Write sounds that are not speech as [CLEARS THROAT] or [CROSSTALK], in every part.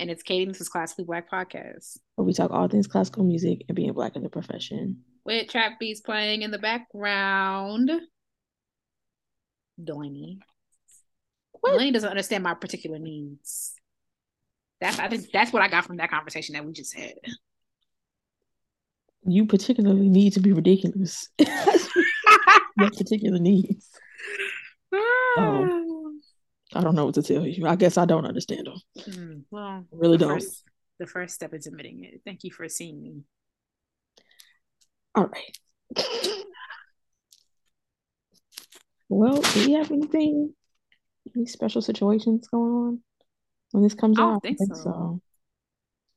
And it's Katie. This is Classically Black Podcast. Where we talk all things classical music and being black in the profession. With trap beats playing in the background. Delaney. What? Delaney doesn't understand my particular needs. That's I think that's what I got from that conversation that we just had. You particularly need to be ridiculous. [LAUGHS] [LAUGHS] Your particular needs. [SIGHS] Um, I don't know what to tell you. I guess I don't understand them. Mm, well, I really the don't. First, the first step is admitting it. Thank you for seeing me. All right. Well, do you have anything, any special situations going on when this comes I out? don't think, I think so. so.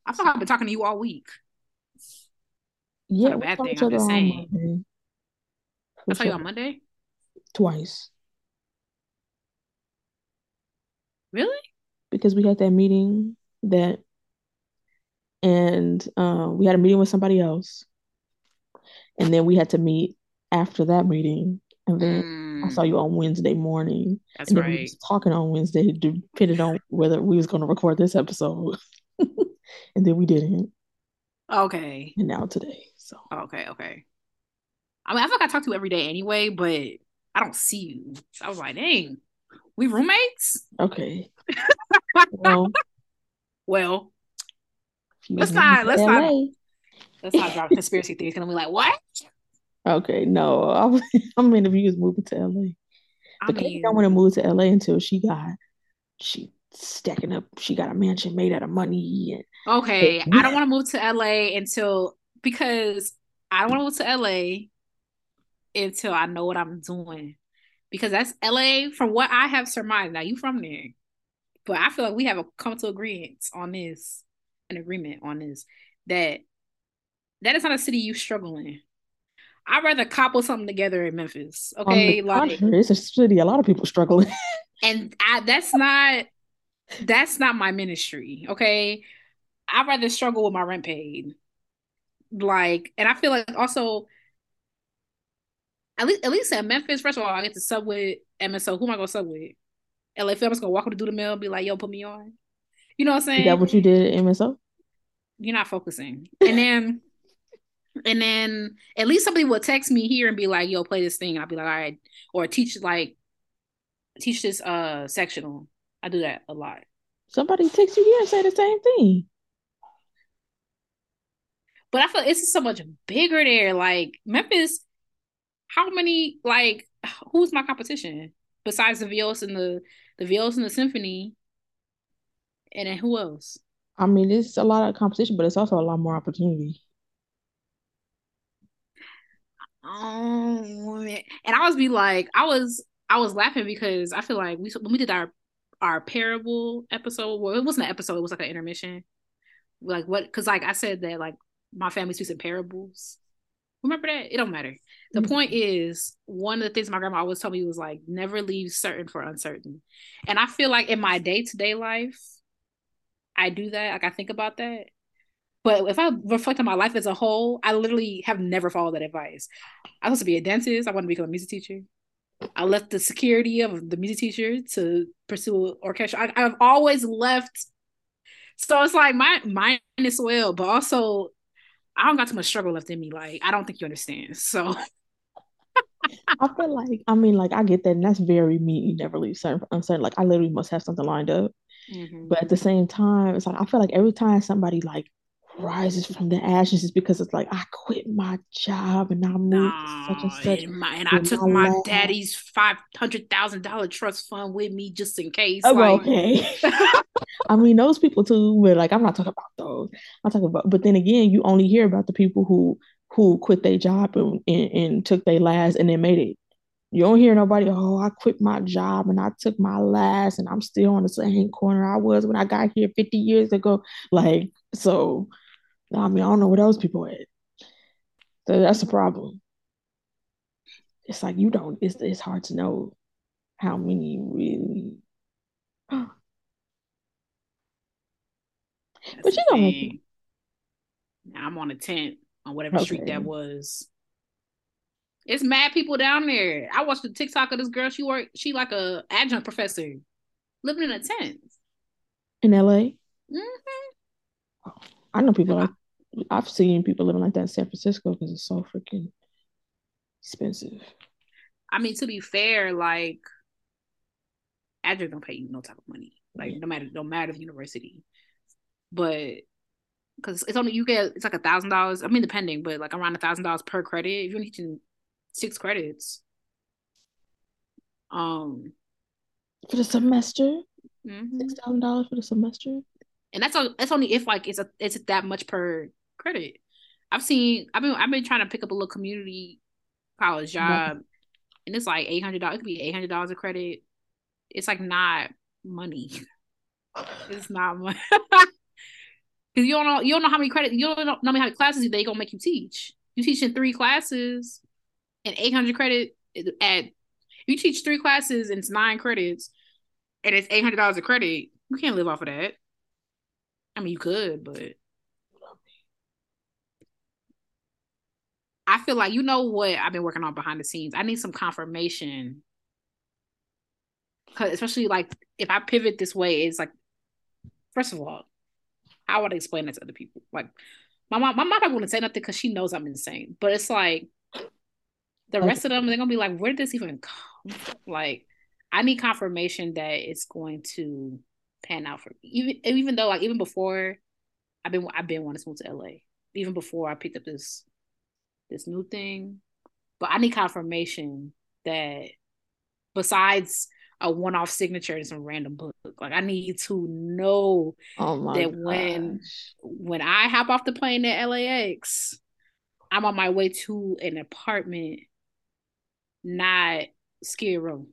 I feel like I've been talking to you all week. Yeah, Not a we bad thing, I'm just saying. I saw you on Monday. Twice. Really? because we had that meeting that and uh, we had a meeting with somebody else and then we had to meet after that meeting and then I Mm, saw you on Wednesday morning that's and then we right. was talking on Wednesday depending on whether we was going to record this episode [LAUGHS] and then we didn't Okay. and now today so Okay. Okay. I mean, I feel like I talk to you every day anyway, but I don't see you. So I was like, dang, we roommates? okay [LAUGHS] well Well, Let's not- let's not- let's not drop conspiracy theories. Gonna be like, what? okay no I, was- [LAUGHS] I mean if you was moving to LA I mean, don't want to move to LA until she got she stacking up. She got a mansion made out of money. And okay, I don't want to move to LA until because I don't want to move to LA until I know what I'm doing. Because that's LA from what I have surmised. Now you from there. But I feel like we have a come to agreement on this, an agreement on this, that that is not a city you struggle in. I'd rather cobble something together in Memphis. Okay. Like contrary, it's a city a lot of people struggle in. and I that's not that's not my ministry. Okay. I'd rather struggle with my rent paid. Like, and I feel like also at least at least at Memphis, first of all, I get to sub with MSO. Who am I gonna sub with? LA Phil is gonna walk up to do the mail and be like, yo, put me on. You know what I'm saying? Is that what you did at MSO? You're not focusing. And then [LAUGHS] and then at least somebody will text me here and be like, yo, play this thing. I'll be like, all right. Or teach like teach this uh sectional. I do that a lot. Somebody text you here and say the same thing. But I feel it's so much bigger there. Like Memphis, how many like who's my competition besides the Violas and the the Violas and the Symphony? And then who else? I mean, it's a lot of competition, but it's also a lot more opportunity. Oh, man. and I was be like, I was I was laughing because I feel like we when we did our our parable episode, well, it wasn't an episode, it was like an intermission. Like what? Because like I said that like my family speaks in parables. Remember that? It don't matter. The Mhm. point is, one of the things my grandma always told me was like, never leave certain for uncertain. And I feel like in my day to day life, I do that. Like I think about that. But if I reflect on my life as a whole, I literally have never followed that advice. I was supposed to be a dentist. I wanted to become a music teacher. I left the security of the music teacher to pursue orchestra. I, I've always left. So it's like my mine as well, but also I don't got too much struggle left in me. Like I don't think you understand. So I feel like, I mean, like I get that, and that's very me. You never leave certain uncertain. Like I literally must have something lined up. Mm-hmm. But at the same time, it's like I feel like every time somebody like rises from the ashes, is because it's like I quit my job and I moved to such and such. and, my, and I took my my daddy's five hundred thousand dollar trust fund with me just in case. Oh, like, okay. [LAUGHS] I mean, those people too, but like I'm not talking about those. I'm talking about, but then again, you only hear about the people who who quit their job and, and, and took their last and then made it. You don't hear nobody, oh, I quit my job and I took my last and I'm still on the same corner I was when I got here 50 years ago. Like, so I mean, I don't know where those people at. So that's a problem. It's like you don't, it's it's hard to know how many really But you make thing. Now I'm on a tent on whatever street that was. It's mad people down there. I watched the TikTok of this girl. She worked. She like a adjunct professor, living in a tent. In LA? Mm-hmm. I know people like I've seen people living like that in San Francisco because it's so freaking expensive. I mean, to be fair, like Adric don't pay you no type of money. Like yeah. no matter no matter the university. But because it's only you get it's like a thousand dollars. I mean, depending, but like around a thousand dollars per credit. If you're teaching six credits, um, for the semester, mm-hmm. six thousand dollars for the semester, and that's all. That's only if like it's a it's that much per credit. I've seen. I've been. I've been trying to pick up a little community college job, right. and it's like eight hundred dollars. It could be eight hundred dollars a credit. It's like not money. [LAUGHS] it's not money. Because [LAUGHS] you don't know you don't know how many credit you don't know how many classes they gonna make you teach. You teach in three classes and eight hundred credit at you teach three classes and it's nine credits and it's eight hundred dollars a credit. You can't live off of that. I mean you could, but I feel like you know what I've been working on behind the scenes. I need some confirmation. Cause especially like if I pivot this way, it's like first of all, how would I explain that to other people? Like my mom, my mom probably wouldn't say nothing because she knows I'm insane. But it's like the rest of them, they're gonna be like, where did this even come from? Like, I need confirmation that it's going to pan out for me. Even even though like even before I've been I've been wanting to move to LA. Even before I picked up this this new thing. But I need confirmation that besides a one-off signature in some random book. Like I need to know oh that gosh. when when I hop off the plane at LAX, I'm on my way to an apartment, not skid row.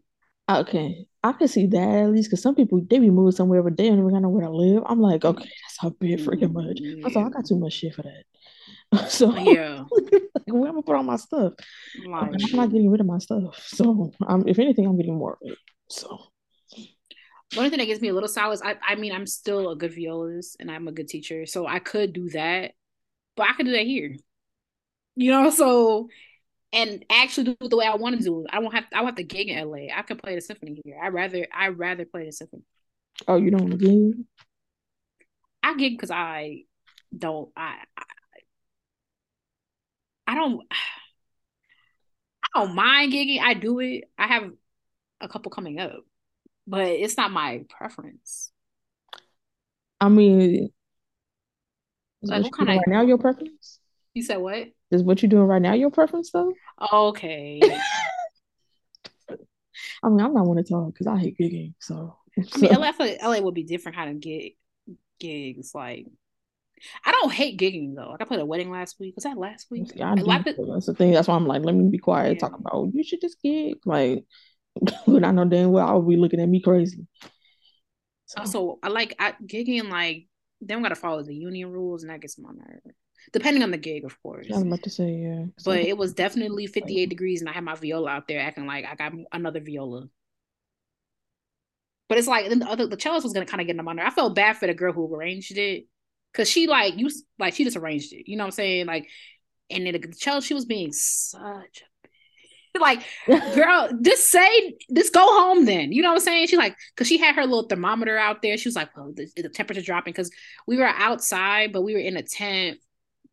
Okay, I can see that at least because some people they be moving somewhere, but they don't even know where to live. I'm like, mm-hmm. okay, that's a bit freaking much. Yeah. I thought I got too much shit for that. [LAUGHS] so yeah, [LAUGHS] like, where am I gonna put all my stuff? Like, I'm not getting rid of my stuff. So, um, if anything, I'm getting more of it. So the only thing that gives me a little solace, I, I mean, I'm still a good violist and I'm a good teacher, so I could do that, but I could do that here. You know, so and actually do it the way I want to do it. I won't have I won't have to gig in LA. I can play the symphony here. I rather I rather play the symphony. Oh, you don't gig? I gig because I don't I, I don't [SIGHS] I don't mind gigging. I do it. I have a couple coming up, but it's not my preference. I mean, like, what kind of right now your preference? You said what? Is what you're doing right now your preference though? Okay. [LAUGHS] I mean, I'm not want to talk because I hate gigging. So I mean, LA, I LA would be different kind of gig gigs. Like, I don't hate gigging though. Like I played a wedding last week. Was that last week? Yeah, I, I like That's the thing. That's why I'm like, let me be quiet. Yeah. Talk about you should just gig. Like, [LAUGHS] but I know damn well I would be looking at me crazy. So, also, I like I, gigging like then we gotta follow the union rules, and that gets my nerve. Depending on the gig, of course. I'm about to say yeah. But it was definitely 58 degrees, and I had my viola out there acting like I got another viola. But it's like then the other the cellist was gonna kind of get in my nerve. I felt bad for the girl who arranged it, cause she like you like she just arranged it. You know what I'm saying? Like, and then the child she was being such [LAUGHS] like, girl, just say, just go home then. You know what I'm saying? She's like, because she had her little thermometer out there. She was like, well, the, the temperature dropping because we were outside, but we were in a tent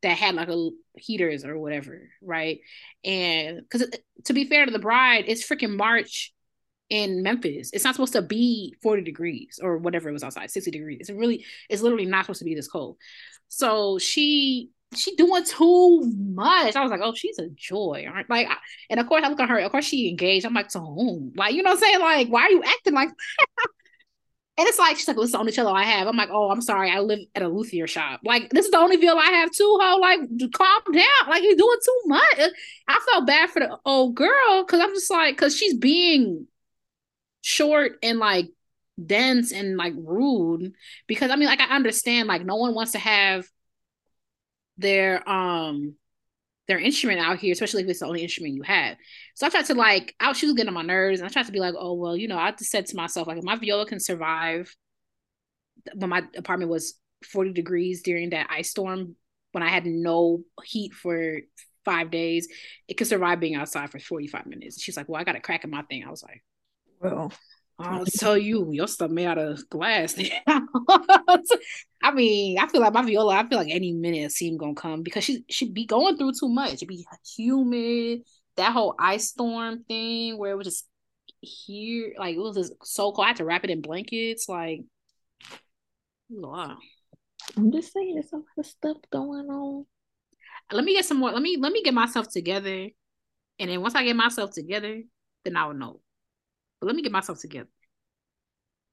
that had like a heaters or whatever, right? And because uh, to be fair to the bride, it's freaking March in Memphis. It's not supposed to be 40 degrees or whatever it was outside, 60 degrees. It's really, it's literally not supposed to be this cold. So she she doing too much. I was like, oh, she's a joy. Aren't like, and of course I look at her. Of course she engaged. I'm like, to whom? Like, you know what I'm saying? Like, why are you acting like? [LAUGHS] and it's like she's like, is the only cello I have. I'm like, oh, I'm sorry, I live at a luthier shop. Like, this is the only viola I have too. Ho, like, calm down. Like, you're doing too much. I felt bad for the old girl because I'm just like, because she's being short and like dense and like rude. Because I mean, like, I understand like no one wants to have their um their instrument out here, especially if it's the only instrument you have. So I tried to like, I was she was getting on my nerves, and I tried to be like, oh well, you know, I just said to myself like, if my viola can survive, when my apartment was forty degrees during that ice storm, when I had no heat for five days, it could survive being outside for forty five minutes. She's like, well, I got a crack in my thing. I was like, well, I'll tell you, your stuff made out of glass. [LAUGHS] I mean, I feel like my viola. I feel like any minute a seam gonna come because she should be going through too much. It'd be humid. That whole ice storm thing where it was just here, like it was just so cold. I had to wrap it in blankets. Like, wow. I'm just saying, there's a lot of stuff going on. Let me get some more. Let me let me get myself together, and then once I get myself together, then I will know. But let me get myself together.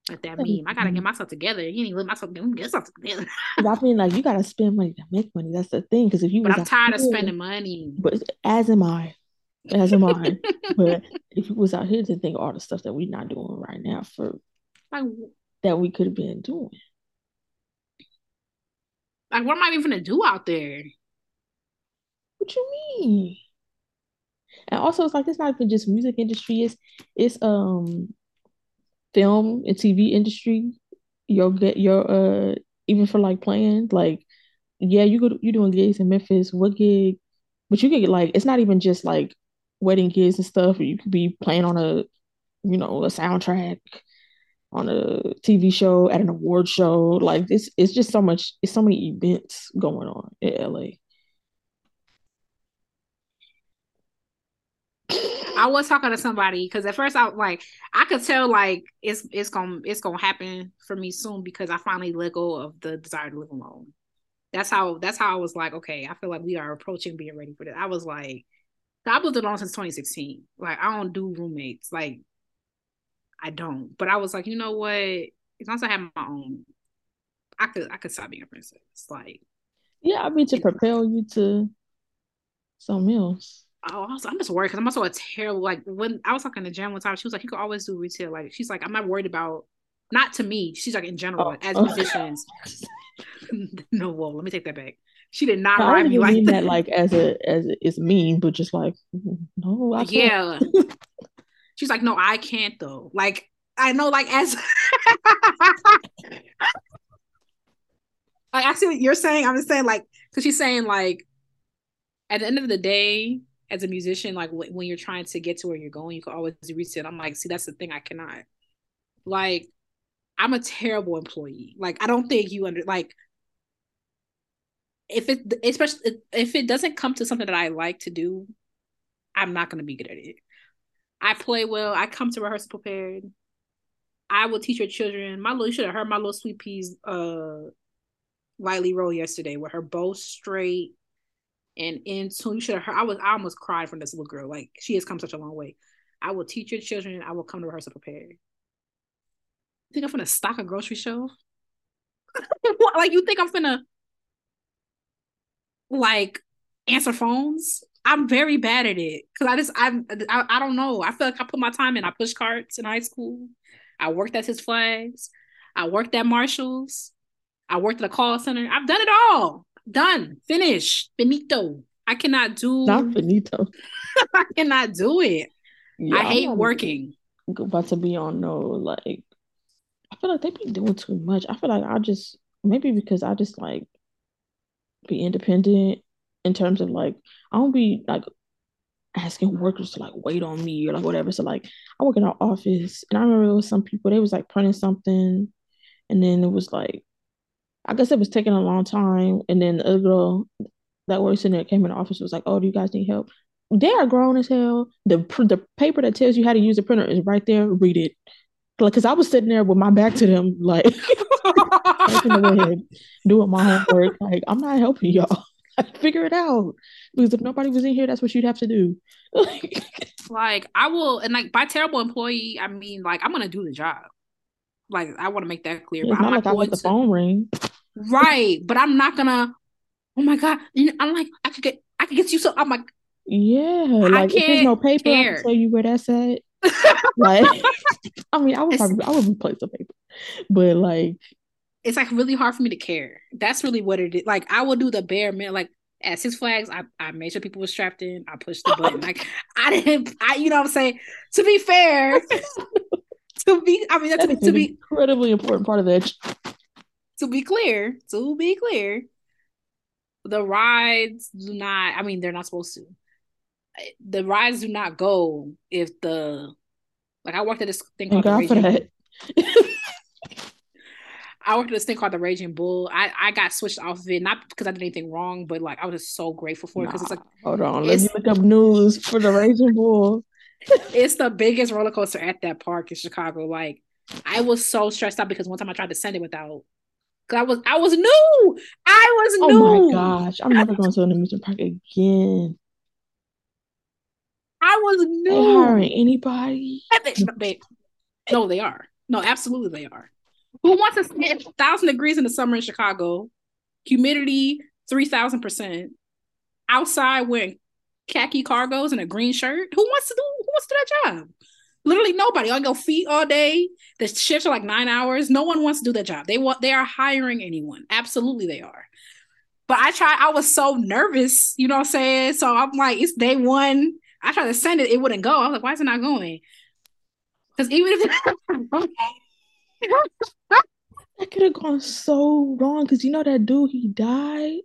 At that meme. I gotta get myself together. You need to let myself get myself together. [LAUGHS] I mean, like you gotta spend money to make money. That's the thing. Because if you, but I'm tired of spending money. But as am I, as am I. [LAUGHS] but if you was out here to think all the stuff that we're not doing right now for like that we could have been doing. Like, what am I even gonna do out there? What you mean? And also, it's like it's not even just music industry. It's it's um film and TV industry. You'll get your uh even for like playing like yeah you could you doing gigs in Memphis. What gig? But you get like it's not even just like wedding gigs and stuff. You could be playing on a you know a soundtrack on a TV show at an award show. Like this, it's just so much. It's so many events going on in LA. I was talking to somebody because at first I was like, I could tell like it's it's gonna it's gonna happen for me soon because I finally let go of the desire to live alone. That's how that's how I was like, okay, I feel like we are approaching being ready for this. I was like, I've lived alone since 2016. Like I don't do roommates. Like I don't. But I was like, you know what? As long as I have my own, I could I could stop being a princess. Like Yeah, I mean to propel you to something else. Oh, I'm just worried because I'm also a terrible like when I was talking to Jen one time, she was like, you could always do retail. Like she's like, I'm not worried about not to me. She's like in general oh. as [LAUGHS] musicians. [LAUGHS] no, whoa, let me take that back. She did not write me like mean that. like as a as a, it's mean, but just like no, I yeah. [LAUGHS] She's like, no, I can't though. Like I know, like as I see what you're saying. I'm just saying like because she's saying like at the end of the day, as a musician, like w- when you're trying to get to where you're going, you can always reset. I'm like, see, that's the thing I cannot. Like, I'm a terrible employee. Like, I don't think you under like if it especially if it doesn't come to something that I like to do, I'm not gonna be good at it. I play well. I come to rehearsal prepared. I will teach your children. My little, you should have heard my little sweet peas uh lightly roll yesterday with her bow straight and in tune. You should have heard. I was I almost cried from this little girl. Like she has come such a long way. I will teach your children. I will come to rehearsal prepared. You think I'm gonna stock a grocery shelf? [LAUGHS] like you think I'm gonna like answer phones? I'm very bad at it because I just I, I I don't know. I feel like I put my time in. I push carts in high school. I worked at Six Flags. I worked at Marshalls. I worked at a call center. I've done it all. Done. Finished. Finito. I cannot do. Not finito. [LAUGHS] I cannot do it. Yeah, I hate working. About to be on no like. I feel like they be doing too much. I feel like I just maybe because I just like be independent in terms of like I don't be like asking workers to like wait on me or like whatever. So like I work in our office and I remember there was some people they was like printing something and then it was like I guess it was taking a long time. And then the other girl that works in there came in the office was like, "Oh, do you guys need help?" They are grown as hell. The the paper that tells you how to use the printer is right there. Read it. Like, cause I was sitting there with my back to them, like [LAUGHS] doing my homework. Like, I'm not helping y'all. [LAUGHS] figure it out. Because if nobody was in here, that's what you'd have to do. [LAUGHS] like, I will, and like by terrible employee, I mean like I'm gonna do the job. Like, I want to make that clear. It's but not I'm like I let the phone ring. Right. But I'm not gonna, oh my God. I'm like, I could get I could get you so I'm like Yeah. Like if there's no paper, care. I can tell you where that's at. [LAUGHS] like I mean I would probably I would replace the paper. But like it's like really hard for me to care. That's really what it is. Like I will do the bare minimum. Like at Six Flags, I, I made sure people were strapped in. I pushed the button. like [LAUGHS] I didn't. I you know what I'm saying. To be fair, [LAUGHS] to be I mean that to, to be incredibly important part of that to be clear, to be clear, the rides do not, I mean, they're not supposed to. The rides do not go if the Like I worked at this thing called the Raging. [LAUGHS] I worked at this thing called the Raging Bull. I, I got switched off of it, not because I did anything wrong, but like I was just so grateful for it because it's like Hold on, let me look up news for the Raging Bull. [LAUGHS] it's the biggest roller coaster at that park in Chicago. Like I was so stressed out because one time I tried to send it without I was I was new. I was Oh new. Oh my gosh, I'm never going to an amusement park again. I was They new. hiring anybody? No, they are. No, absolutely they are. Who wants to spend thousand degrees in the summer in Chicago? Humidity three thousand percent. Outside wearing khaki cargos and a green shirt. Who wants to do? Who wants to do that job? Literally nobody. I go feet all day. The shifts are like nine hours. No one wants to do that job. They want. They are hiring anyone. Absolutely, they are. But I tried. I was so nervous. You know what I'm saying? So I'm like, it's day one. I tried to send it. It wouldn't go. I was like, why is it not going? Because even if it's [LAUGHS] [LAUGHS] That could have gone so wrong because you know that dude he died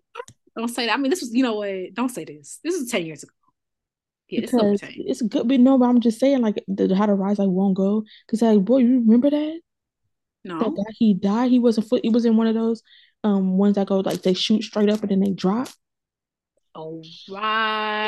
don't say that. I mean, this was you know what? Don't say this. This is ten years ago. Yeah, over because it's good. But no, but I'm just saying like the how to rise like won't go because like boy, you remember that that No. guy he died. He was a foot. He was in one of those um ones that go like they shoot straight up and then they drop. Oh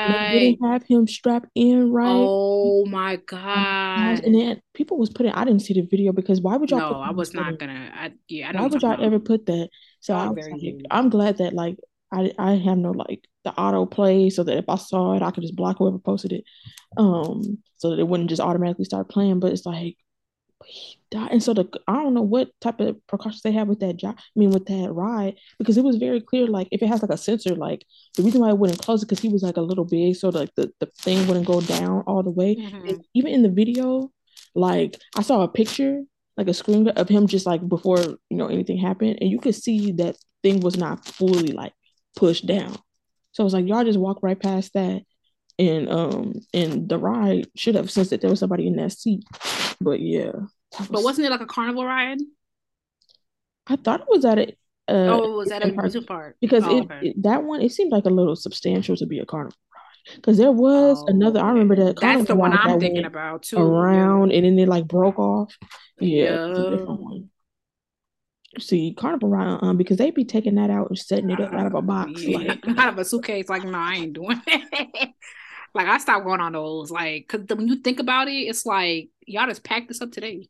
They right. didn't have him strapped in right. Oh my god. And then people was putting. I didn't see the video because why would y'all No, that I was not gonna. I yeah, I know Why would y'all talking ever put that? So I was very like. I'm glad that like I I have no like the auto play so that if I saw it, I could just block whoever posted it, um, so that it wouldn't just automatically start playing. But it's like he died, and so the I don't know what type of precautions they have with that job. I mean, with that ride because it was very clear. Like if it has like a sensor, like the reason why I wouldn't close it because he was like a little big, so like the the thing wouldn't go down all the way. Mhm. And even in the video, like I saw a picture, like a screen of him just like before you know anything happened, and you could see that thing was not fully like pushed down. So it's like y'all just walk right past that, and um, and the ride should have sensed that there was somebody in that seat. But yeah, that But was. wasn't it like a carnival ride? I thought it was at a uh Oh, was that a amusement park park. because Oh, it, okay. it that one it seemed like a little substantial to be a carnival ride because there was another. I Oh, remember that that's the one I'm thinking about too. Yeah. around and then it like broke off. Yeah, Yeah. different one. See, carnival ride, um, because they be taking that out and setting it up out of a box. [LAUGHS] Yeah. Like, [LAUGHS] Out of a suitcase. Like, no, I ain't doing it. [LAUGHS] like, I stopped going on those. Like, because when you think about it, it's like, y'all just packed this up today.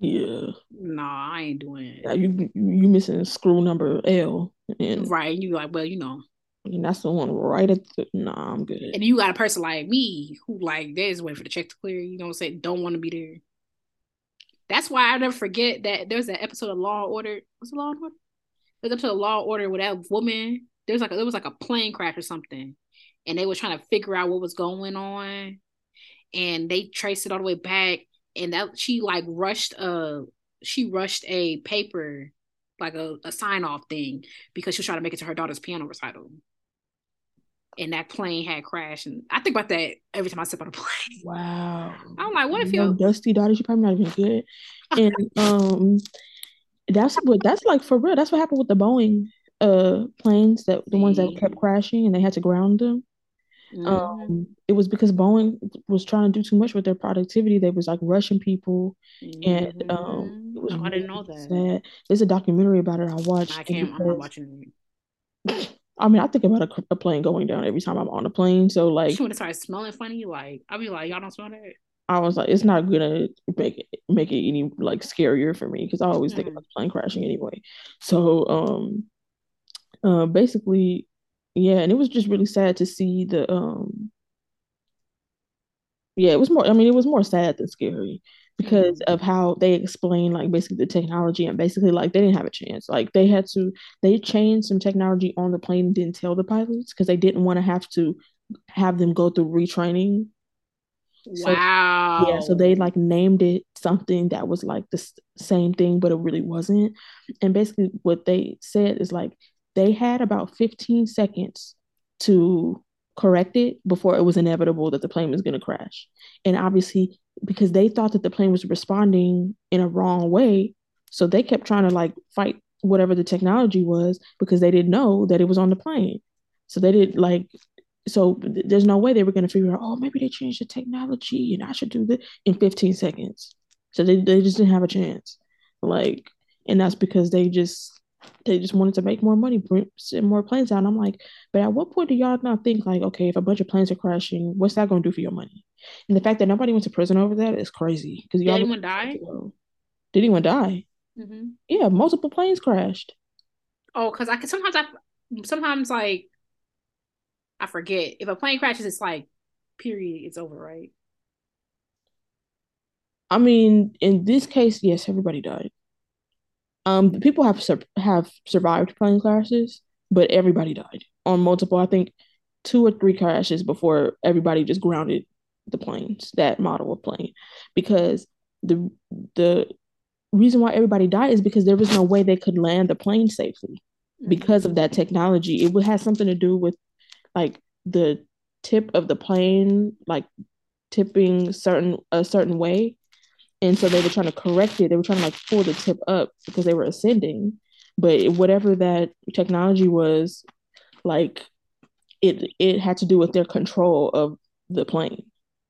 yeah, No, I ain't doing yeah, it. you you missing screw number L, and Right. You like, well, you know. and that's the one right at the. Nah, I'm good. And you got a person like me who, like, there's just waiting for the check to clear. You know what I'm saying? Don't want to be there. That's why I never forget that there's an episode of Law and Order. Was it Law and Order? There's an episode of Law and Order where that woman, there was like a, there was like a plane crash or something, and they were trying to figure out what was going on, and they traced it all the way back, and that she like rushed a she rushed a paper like a, a sign off thing because she was trying to make it to her daughter's piano recital. And that plane had crashed, and I think about that every time I step on a [LAUGHS] plane. Wow. I'm like, what if You know, you? Dusty Dottie, she probably not even good. And [LAUGHS] um, that's what that's like for real. That's what happened with the Boeing uh planes that the ones that kept crashing and they had to ground them. Mhm. Um, it was because Boeing was trying to do too much with their productivity. They was like rushing people, and um, it Mhm. was Oh, I didn't know that. sad. There's a documentary about it I watched. I can't. I'm not because- watching [LAUGHS] I mean, I think about a, a plane going down every time I'm on a plane. So like, when it starts smelling funny, like I'll be like, y'all don't smell that. I was like, it's not gonna make it make it any like scarier for me because I always think Mhm. about the plane crashing anyway. So um, uh, basically, yeah, and it was just really sad to see the um, yeah, it was more. I mean, it was more sad than scary because Mhm. of how they explain like basically the technology and basically like they didn't have a chance. Like they had to they changed some technology on the plane and didn't tell the pilots because they didn't want to have to have them go through retraining. So Wow. yeah, so they like named it something that was like the same thing, but it really wasn't. And basically, what they said is like they had about 15 seconds to correct it before it was inevitable that the plane was going to crash. And obviously, because they thought that the plane was responding in a wrong way, so they kept trying to like fight whatever the technology was because they didn't know that it was on the plane. So they did like so there's no way they were going to figure out, oh, maybe they changed the technology and I should do this in 15 seconds. So they, they just didn't have a chance. Like, and that's because they just they just wanted to make more money, send more planes out. And I'm like, but at what point do y'all not think like, okay, if a bunch of planes are crashing, what's that going to do for your money? And the fact that nobody went to prison over that is crazy. Because y'all did anyone die? Did anyone die? Mm-hmm. Yeah, multiple planes crashed. Oh, because I can sometimes I sometimes like I forget if a plane crashes, it's like period, it's over, right? I mean, in this case, yes, everybody died. Um, people have sur- have survived plane crashes, but everybody died on multiple. I think two or three crashes before everybody just grounded the planes. That model of plane, because the the reason why everybody died is because there was no way they could land the plane safely mm-hmm. because of that technology. It would have something to do with like the tip of the plane, like tipping certain a certain way and so they were trying to correct it. They were trying to like pull the tip up because they were ascending, but whatever that technology was, like it it had to do with their control of the plane.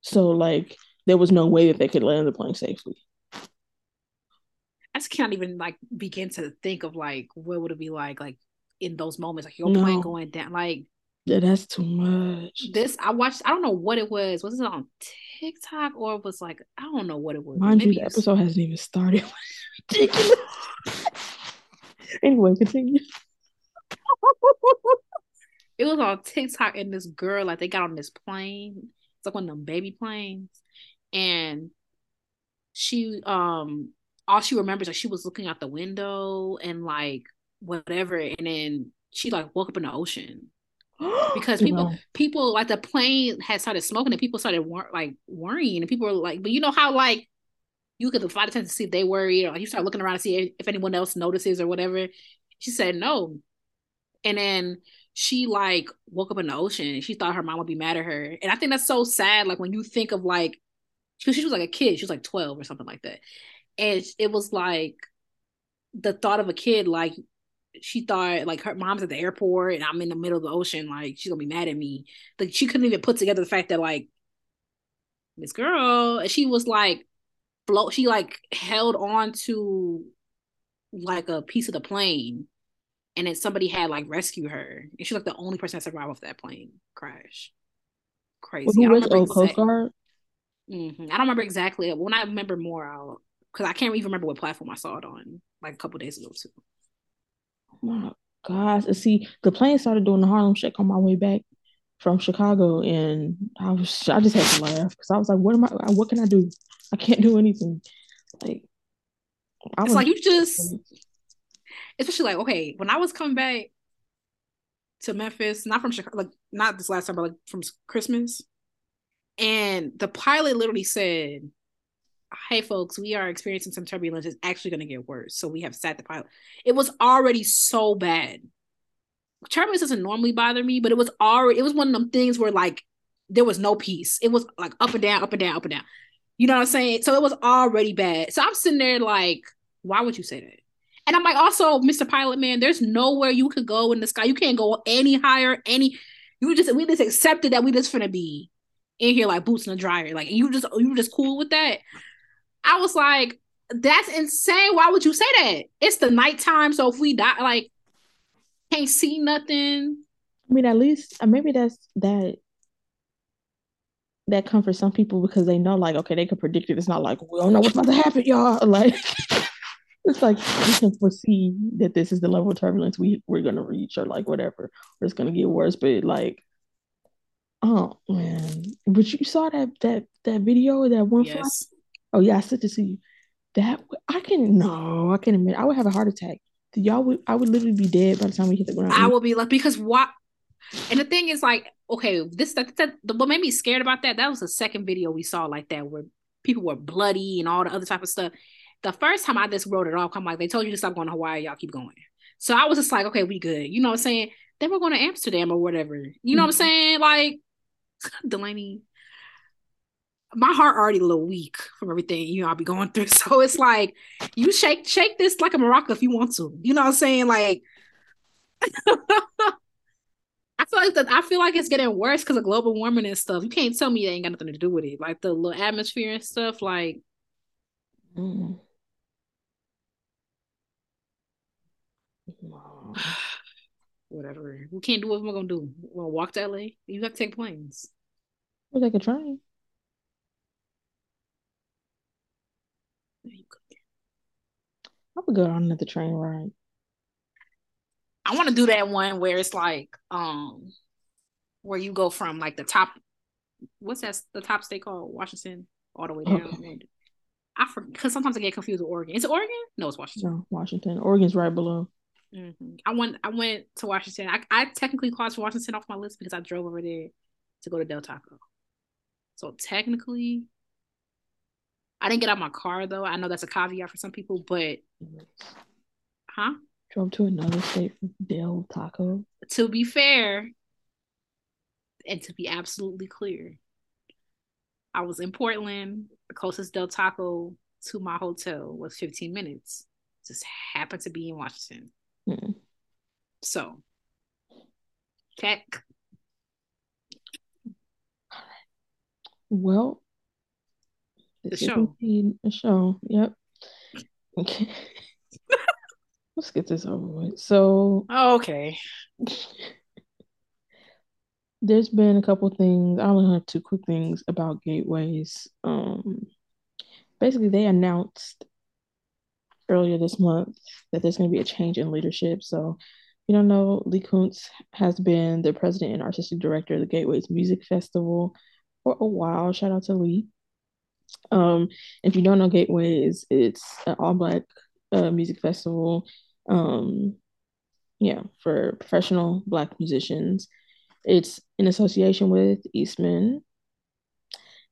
So like there was no way that they could land the plane safely. I just can't even like begin to think of like what would it be like like in those moments like your no. plane going down like yeah, that's too much. This I watched. I don't know what it was. Was it on TikTok or it was like I don't know what it was. Mind Maybe you, the episode hasn't even started. Ridiculous. [LAUGHS] anyway, continue. it was on TikTok and this girl like they got on this plane. It's like one of them baby planes, and she um all she remembers like she was looking out the window and like whatever, and then she like woke up in the ocean. [GASPS] Because people wow. people like the plane had started smoking and people started wor- like worrying. And people were like but you know how like you could fly attention to see if they worry or you start looking around to see if anyone else notices or whatever. She said no. And then she like woke up in the ocean and she thought her mom would be mad at her and i think that's so sad like when you think of like because she was like a kid she was like 12 or something like that and it was like the thought of a kid like she thought like her mom's at the airport and I'm in the middle of the ocean, like she's gonna be mad at me. Like she couldn't even put together the fact that like this girl, and she was like float. She like held on to like a piece of the plane, and then somebody had like rescued her, and she's like the only person that survived off that plane crash. Crazy. Well, who was oh, Coast Guard? Mm-hmm. I don't remember exactly. When I remember more, I'll because I can't even remember what platform I saw it on, like a couple days ago too Oh my gosh. See, the plane started doing the Harlem Shake on my way back from Chicago, and I was I just had to laugh because I was like, "What am I? What can I do? I can't do anything." Like, I it's was, like you just, especially like okay, when I was coming back to Memphis, not from Chicago, like not this last time, but like from Christmas, and the pilot literally said, hey folks, we are experiencing some turbulence. It's actually going to get worse. So we have sat the pilot. It was already so bad. Turbulence doesn't normally bother me, but it was already, it was one of them things where like there was no peace. It was like up and down, up and down, up and down. You know what I'm saying? So it was already bad. So I'm sitting there like, why would you say that? And I'm like, also, Mr. Pilot Man, there's nowhere you could go in the sky. You can't go any higher, any you just we just accepted that we just gonna be in here like boots in the dryer. Like you just you just cool with that. I was like, that's insane. Why would you say that? It's the nighttime, so if we die, like, can't see nothing. I mean, at least uh, maybe that's that that comforts some people because they know, like, okay, they can predict it. It's not like we don't know what's about to happen, y'all. [LAUGHS] Like, it's like we can foresee that this is the level of turbulence we we're gonna reach, or like whatever, or it's gonna get worse. But like, oh man, but you saw that that that video that one yes. Oh yeah, I said to see you. That I can no, I can admit I would have a heart attack. Y'all would I would literally be dead by the time we hit the ground. I will be like because what and the thing is like, okay, this that, that what made me scared about that, that was the second video we saw like that where people were bloody and all the other type of stuff. The first time I just wrote it off, I'm like, they told you to stop going to Hawaii, y'all keep going. So I was just like, okay, we good. You know what I'm saying? Then we're going to Amsterdam or whatever. You know mm-hmm. what I'm saying? Like [LAUGHS] Delaney, my heart already a little weak from everything you know I'll be going through. [LAUGHS] So it's like you shake shake this like a maraca if you want to. You know what I'm saying? Like [LAUGHS] I feel like the, I feel like it's getting worse because of global warming and stuff. You can't tell me it ain't got nothing to do with it. Like the little atmosphere and stuff. Like, mm. [SIGHS] whatever. We can't do what we're gonna do. We're gonna walk to LA. You have to take planes. We'll take a train. I would go on another train ride. I want to do that one where it's like, um, where you go from like the top. What's that? The top state called Washington, all the way down. Oh. I forget because sometimes I get confused with Oregon. Is it Oregon? No, it's Washington. No, Washington. Oregon's right below. Mm-hmm. I went. I went to Washington. I, I technically crossed Washington off my list because I drove over there to go to Del Taco. So technically, I didn't get out my car though. I know that's a caveat for some people, but huh? Drove to another state for Del Taco. To be fair, and to be absolutely clear, I was in Portland. The closest Del Taco to my hotel was 15 minutes. Just happened to be in Washington. Mm. So, check. Well, the show. A show. Yep. Okay. [LAUGHS] Let's get this over with. So, oh, okay. [LAUGHS] There's been a couple things. I only have two quick things about gateways. Um, basically, they announced earlier this month that there's going to be a change in leadership. So, you don't know, Lee Koonce has been the president and artistic director of the Gateways Music Festival for a while. Shout out to Lee. Um, if you don't know Gateways, it's an all black uh, music festival. Um, yeah, for professional black musicians. It's in association with Eastman,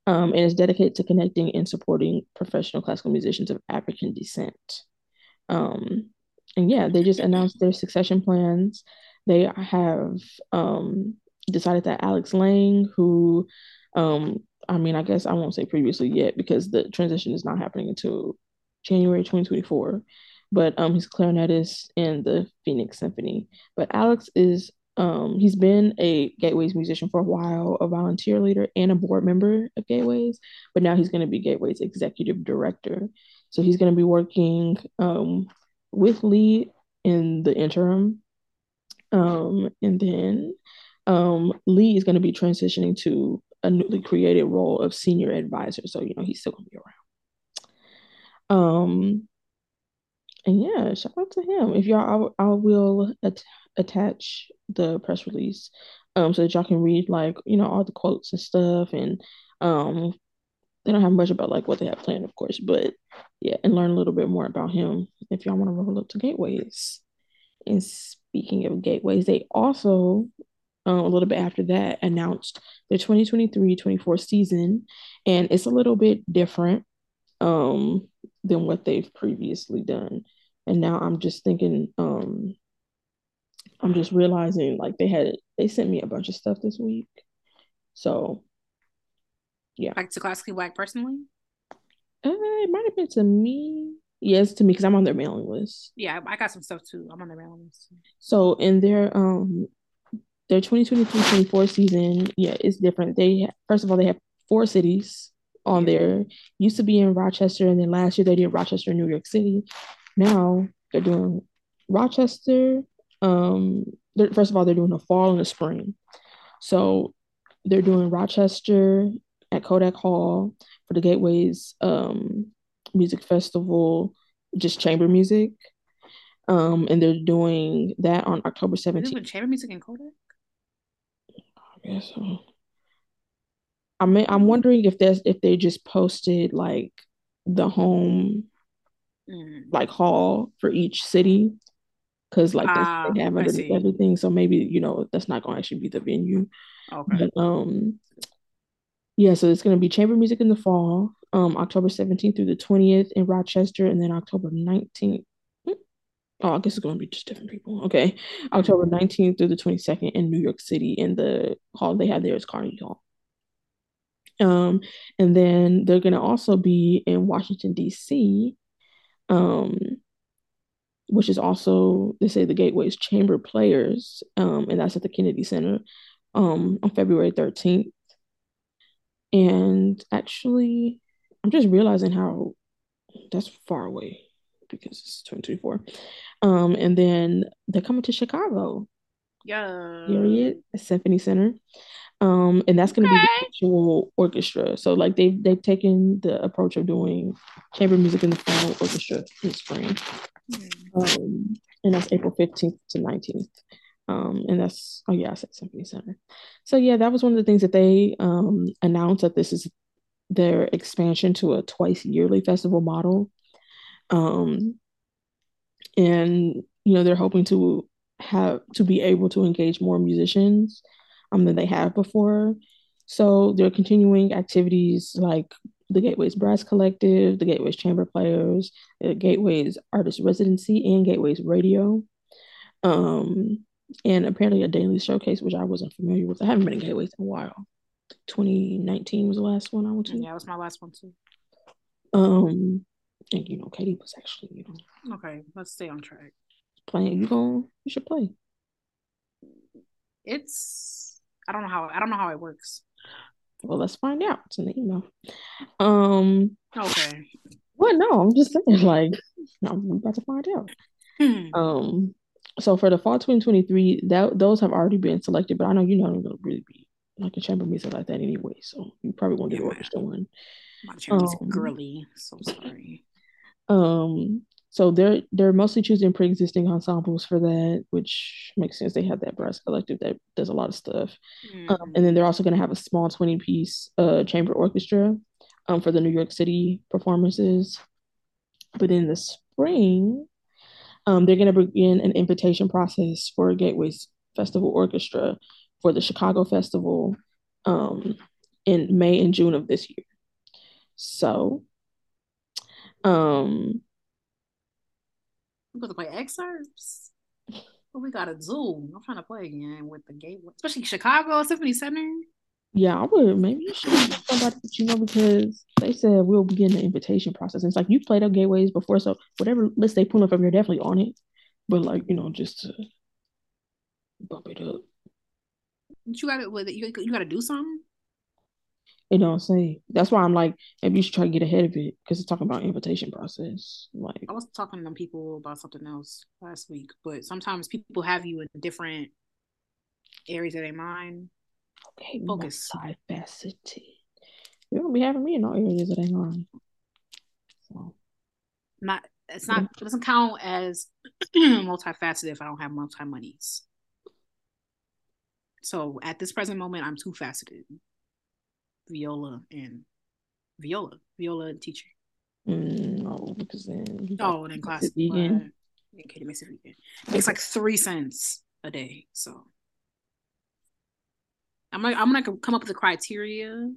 um, and is dedicated to connecting and supporting professional classical musicians of African descent. Um, and yeah, they just announced their succession plans. They have um, decided that Alex Laing, who, um, I mean, I guess I won't say previously yet because the transition is not happening until January 2024, but um, he's clarinetist in the Phoenix Symphony. But Alex is um, he's been a Gateways musician for a while, a volunteer leader, and a board member of Gateways. But now he's going to be Gateways executive director. So he's going to be working um, with Lee in the interim. Um, and then um, Lee is going to be transitioning to a newly created role of senior advisor. So, you know, he's still going to be around. Um, and yeah, shout out to him. If y'all, I, I will at- attach the press release um so that y'all can read like you know all the quotes and stuff. And um they don't have much about like what they have planned of course. But yeah and learn a little bit more about him if y'all want to roll up to gateways. And speaking of gateways they also um, a little bit after that announced their 2023-24 season. And it's a little bit different. Um than what they've previously done and now i'm just thinking um I'm just realizing like they had they sent me a bunch of stuff this week. So yeah. Like to classically black personally? Uh, it might have been to me. Yes, to me because I'm on their mailing list. Yeah, I got some stuff too. I'm on their mailing list. So in their um their 2023-24 season, yeah, it's different. They first of all they have four cities on there. Used to be in Rochester, and then last year they did Rochester, New York City. Now they're doing Rochester, um first of all they're doing a fall and a spring. So they're doing rochester at kodak hall for the gateways um music festival just chamber music. Um and they're doing that on october 17th chamber music in kodak? I guess so i mean i'm wondering if there's if they just posted like the home mm. like hall for each city because like they have everything. So maybe you know that's not going to actually be the venue. Okay. But, um, yeah. So it's going to be chamber music in the fall, um, October seventeenth through the twentieth in Rochester, and then October nineteenth. Hmm, oh, I guess it's going to be just different people. Okay, October nineteenth through the twenty second in New York City, in the hall they have there is Carnegie Hall. Um, and then they're going to also be in Washington D.C. Um, which is also they say the Gateways Chamber Players, um, and that's at the Kennedy Center um, on February 13th. And actually, I'm just realizing how that's far away because it's 2024. Um, and then they're coming to Chicago. Yeah. Period. Symphony Center. Um, and that's going to okay. be the actual orchestra. So like they've they've taken the approach of doing chamber music in the fall orchestra in the spring. Mm. Um, and that's April 15th to 19th. Um, and that's oh yeah, I said Symphony Center. So yeah, that was one of the things that they um announced that this is their expansion to a twice yearly festival model. Um, and you know they're hoping to have to be able to engage more musicians um, than they have before. So they're continuing activities like the Gateways Brass Collective, the Gateways Chamber Players, the Gateways Artist Residency, and Gateways Radio. Um, and apparently a daily showcase, which I wasn't familiar with. I haven't been in Gateways in a while. 2019 was the last one I went to. Yeah, it was my last one too. Um, and you know, Katie was actually, you know. Okay, let's stay on track. Playing, you going? You should play. It's I don't know how I don't know how it works. Well, let's find out. It's in the email. Um. Okay. Well, no, I'm just saying, [LAUGHS] like, I'm about to find out. Hmm. Um. So for the fall 2023, that those have already been selected, but I know you're not gonna really be like a chamber music like that anyway, so you probably won't get yeah, orchestra one. My chamber's um, girly, so sorry. Um, so they're they're mostly choosing pre-existing ensembles for that, which makes sense. They have that brass collective that does a lot of stuff, mm-hmm. um, and then they're also going to have a small twenty-piece uh, chamber orchestra um, for the New York City performances. But in the spring, um, they're going to begin an invitation process for Gateways Festival Orchestra for the Chicago Festival um, in May and June of this year. So um, I'm going to play excerpts. But we got a Zoom. I'm trying to play again with the gateway, especially Chicago Symphony Center. Yeah, I would. Maybe you should somebody that you know because they said we'll begin the invitation process. And it's like you played up gateways before, so whatever list they pull up, from, you're definitely on it. But like you know, just to bump it up. You got it with it. You, you got to do something. You know what I'm saying? That's why I'm like, maybe you should try to get ahead of it because it's talking about invitation process. Like I was talking to people about something else last week, but sometimes people have you in different areas of their mind. Okay, focus. Multifaceted. You don't be having me in all areas of their mind. So. Not it's not it doesn't count as [CLEARS THROAT] multifaceted if I don't have multi monies. So at this present moment, I'm two faceted viola and viola, viola and teacher. Mm, no, because then oh, then class vegan. Uh, Katie makes it vegan. Makes like three cents a day. So I'm like I'm gonna come up with a criteria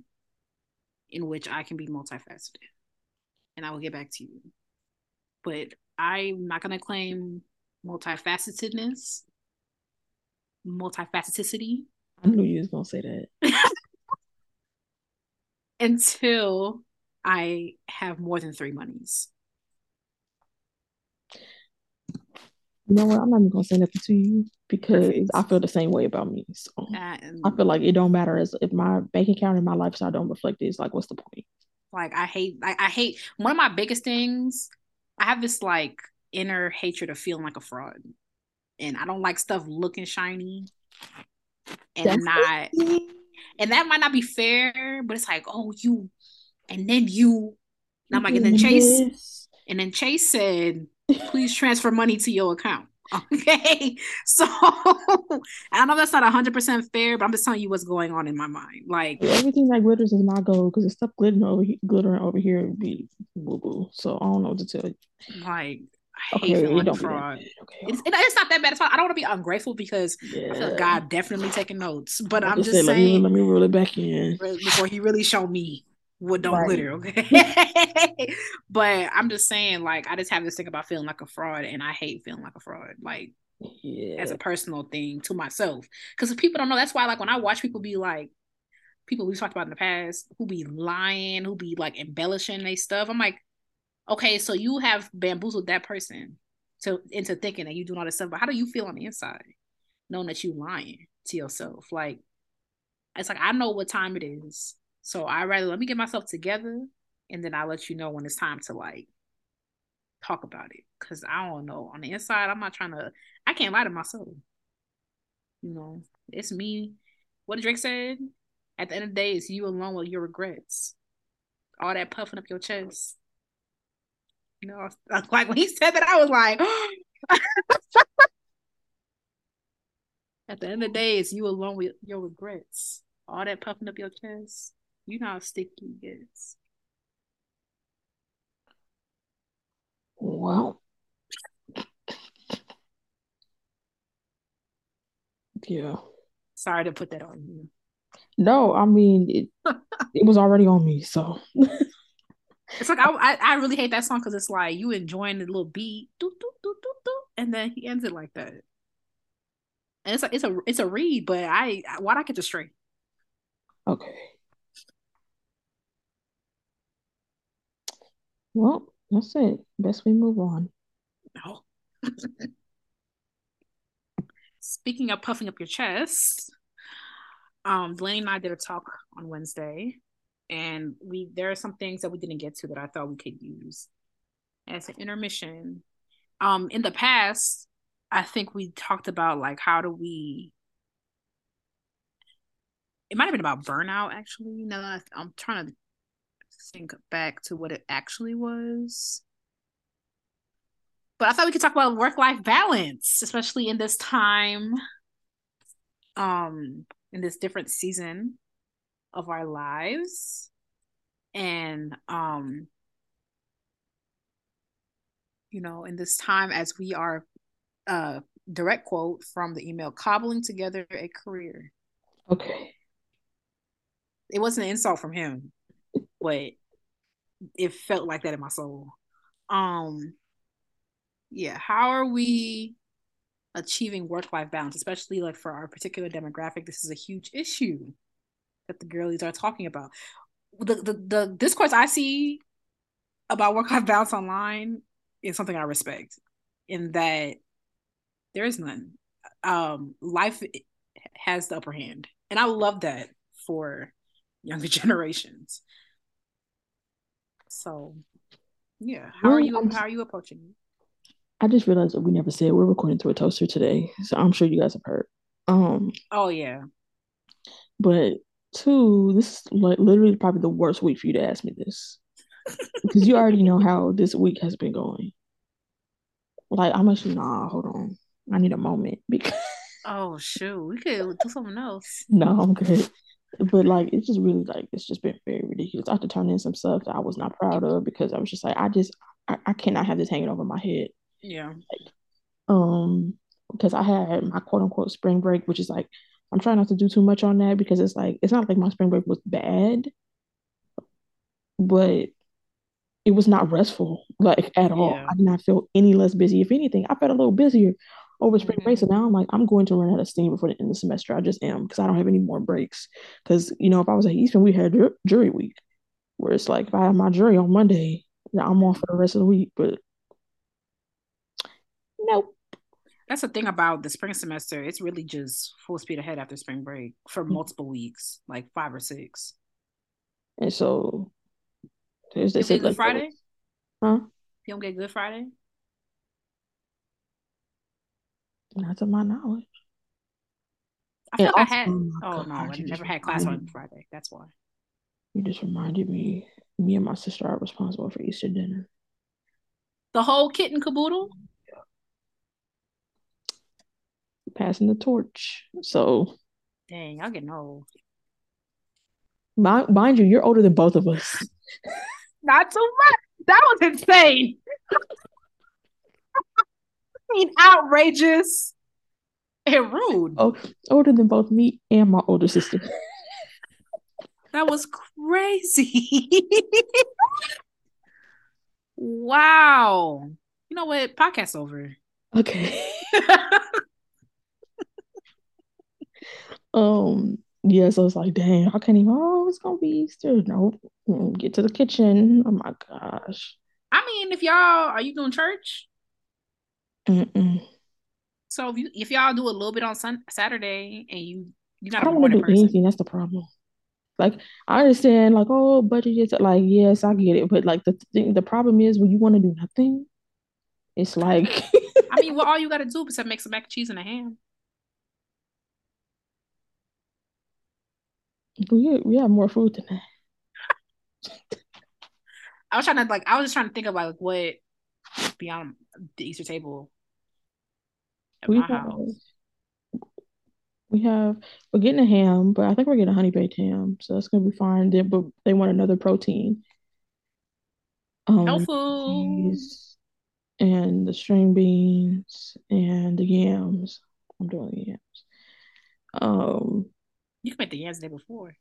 in which I can be multifaceted, and I will get back to you. But I'm not gonna claim multifacetedness, multifaceticity. I knew you was gonna say that. [LAUGHS] [LAUGHS] until I have more than three monies. You know what? I'm not even gonna say nothing to you because Perfect. I feel the same way about me. So um, I feel like it don't matter as if my bank account and my lifestyle don't reflect It's Like, what's the point? Like, I hate. I, I hate. One of my biggest things. I have this like inner hatred of feeling like a fraud, and I don't like stuff looking shiny and That's not and that might not be fair, but it's like, oh, you, and then you. And I'm like, and then Chase, and then Chase said, [LAUGHS] please transfer money to your account. [LAUGHS] Okay. So [LAUGHS] I know that's not hundred percent fair, but I'm just telling you what's going on in my mind. Like everything that glitters is not gold because the stuff glittering over here, glittering over here would be boo boo. So I don't know what to tell you. Like I hate okay, feeling like fraud. Okay. It's, it's, not that bad. It's fine. I don't want to be ungrateful because yeah. I feel like God definitely taking notes. But I'm just saying, let me, let me roll it back in before He really show me what don't right. glitter. Okay, [LAUGHS] [LAUGHS] but I'm just saying, like, I just have this thing about feeling like a fraud, and I hate feeling like a fraud. Like, yeah. as a personal thing to myself, because people don't know. That's why, like, when I watch people be like, people we talked about in the past who be lying, who be like embellishing their stuff. I'm like, okay, so you have bamboozled that person to into thinking that you're doing all this stuff, but how do you feel on the inside, knowing that you're lying to yourself? Like It's like I know what time it is. So I rather let me get myself together and then I'll let you know when it's time to like talk about it. Cause I don't know. On the inside, I'm not trying to I can't lie to myself. You know, it's me. What Drake said, at the end of the day, it's you alone with your regrets. All that puffing up your chest. You know, [LAUGHS] like when he said that, I was like, [GASPS] at the end of the day, it's you alone with your regrets. All that puffing up your chest. You know how sticky it gets. Well, yeah. Sorry to put that on you. No, I mean it. [LAUGHS] it was already on me, so. [LAUGHS] it's like I, I, really hate that song because it's like you enjoying the little beat, doo, doo, doo, doo, doo, and then he ends it like that. And it's a it's a it's a read, but I why'd I get the straight? Okay. Well, that's it. Best we move on. No. [LAUGHS] Speaking of puffing up your chest, um, Delaney and I did a talk on Wednesday, and we there are some things that we didn't get to that I thought we could use as an intermission. Um, in the past, I think we talked about like how do we. It might have been about burnout actually. Now I'm trying to think back to what it actually was. But I thought we could talk about work life balance, especially in this time, um, in this different season of our lives. And um, you know, in this time as we are uh direct quote from the email cobbling together a career. Okay. It wasn't an insult from him, but it felt like that in my soul. Um yeah, how are we achieving work life balance, especially like for our particular demographic? This is a huge issue that the girlies are talking about. The the, the discourse I see about work life balance online is something I respect, in that there is none. Um, life has the upper hand, and I love that for younger [LAUGHS] generations. So, yeah, how are you? How are you approaching it? I just realized that we never said we're recording through a toaster today, so I'm sure you guys have heard. Um. Oh yeah. But two, this is like literally probably the worst week for you to ask me this, [LAUGHS] because you already know how this week has been going. Like I'm actually nah. Hold on, I need a moment [LAUGHS] because. Oh shoot, we could do something else. no, I'm good. But like it's just really like it's just been very ridiculous. I had to turn in some stuff that I was not proud of because I was just like I just I, I cannot have this hanging over my head. Yeah. Like, um, because I had my quote unquote spring break, which is like I'm trying not to do too much on that because it's like it's not like my spring break was bad, but it was not restful like at all. Yeah. I did not feel any less busy. If anything, I felt a little busier over spring mm-hmm. break. So now I'm like, I'm going to run out of steam before the end of the semester. I just am because I don't have any more breaks. Because you know, if I was at Eastman, we had jury week, where it's like if I have my jury on Monday, I'm off for the rest of the week. But nope. That's the thing about the spring semester. It's really just full speed ahead after spring break for mm-hmm. multiple weeks, like five or six. And so this Good like, Friday? Huh? You don't get Good Friday? Not to my knowledge. I feel like I had. Oh, oh no, I never had class on Friday. That's why. You just reminded me. Me and my sister are responsible for Easter dinner. The whole kit and caboodle passing the torch. So, dang, y'all getting old. Mind, mind you, you're older than both of us. [LAUGHS] Not so much. That was insane. [LAUGHS] I mean, outrageous and rude. Oh, older than both me and my older sister. [LAUGHS] that was crazy. wow. You know what? Podcast over. Okay. Um, yeah, so it's like, dang, I can't even, oh, it's gonna be Easter. Nope. Mm, get to the kitchen. Oh my gosh. I mean, if y'all are you doing church? Mm-mm. So if you if y'all do a little bit on Sun Saturday and you You're I don't want to do person. anything. That's the problem. Like I understand, like oh, budget is like yes, I get it, but like the thing, the problem is when you want to do nothing, it's like. I mean, well, [LAUGHS] all you got to do is make some mac and cheese and a ham. We we have more food than that. [LAUGHS] I was trying to like I was just trying to think about like what beyond the Easter table. we have, house. we have we're getting a ham, but I think we're getting a honey baked ham, so that's gonna be fine. Then, but they want another protein. Um, Helpful. And the string beans and the yams. I'm doing the yams. Um, you can make the yams the day before.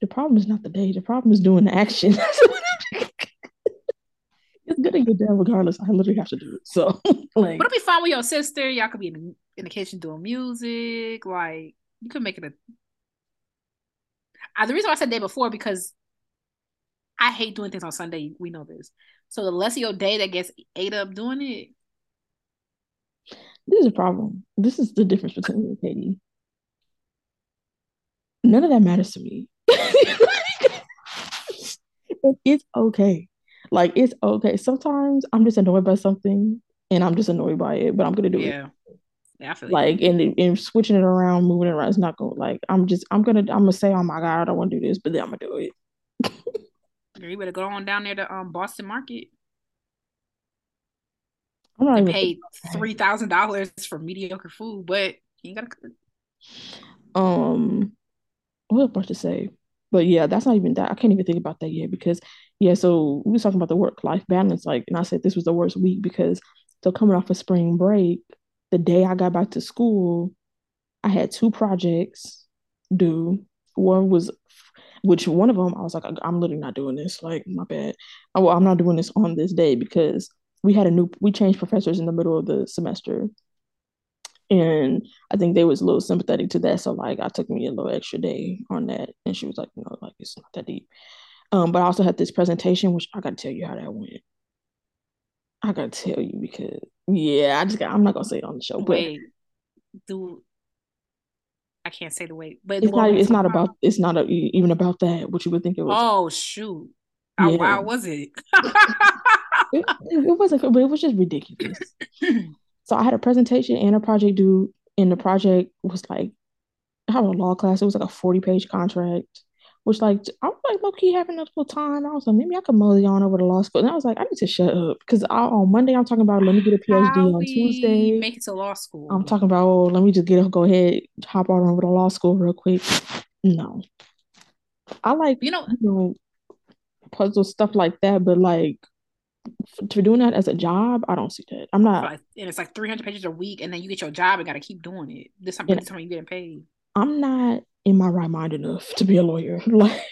The problem is not the day. The problem is doing the action. [LAUGHS] it's gonna get done regardless. I literally have to do it. So, [LAUGHS] like, but it'll be fun with your sister. Y'all could be in, in the kitchen doing music. Like, you could make it a. Uh, the reason why I said day before because I hate doing things on Sunday. We know this. So the less of your day that gets ate up doing it. This is a problem. This is the difference between me and Katie. None of that matters to me. [LAUGHS] it's okay. Like it's okay. Sometimes I'm just annoyed by something and I'm just annoyed by it, but I'm gonna do yeah. it. Yeah, like and, and switching it around, moving it around, it's not going like I'm just I'm gonna I'm gonna say, oh my god, I don't want to do this, but then I'm gonna do it. Are [LAUGHS] you better to go on down there to um Boston Market. I'm not even paid three thousand dollars for mediocre food, but you ain't gotta cook. Um, what was I about to say? But yeah, that's not even that. I can't even think about that yet because yeah, so we were talking about the work life balance, like, and I said this was the worst week because so coming off of spring break, the day I got back to school, I had two projects due. One was, which one of them I was like, I'm literally not doing this. Like, my bad. Well, I'm not doing this on this day because we had a new, we changed professors in the middle of the semester and I think they was a little sympathetic to that. So like I took me a little extra day on that. And she was like, you know, like it's not that deep. Um, but I also had this presentation, which I gotta tell you how that went. I gotta tell you because yeah, I just got I'm not gonna say it on the show. But Wait, do I can't say the way, but it's not it's not about it's not a, even about that, what you would think it was. Oh shoot. How yeah. wild was it? [LAUGHS] it, it wasn't but it was just ridiculous. So I had a presentation and a project due, and the project was like, I had a law class. It was like a 40 page contract, which like I was like low key having enough time. I was like, maybe I could mosey on over to law school. And I was like, I need to shut up because on Monday I'm talking about let me get a PhD How on Tuesday. Make it to law school. I'm talking about oh, let me just get go ahead hop on over to law school real quick. No, I like you know, you know puzzle stuff like that, but like for doing that as a job, I don't see that. I'm not. and it's like 300 pages a week, and then you get your job and got to keep doing it. This time, this time you getting paid. I'm not in my right mind enough to be a lawyer, [LAUGHS] like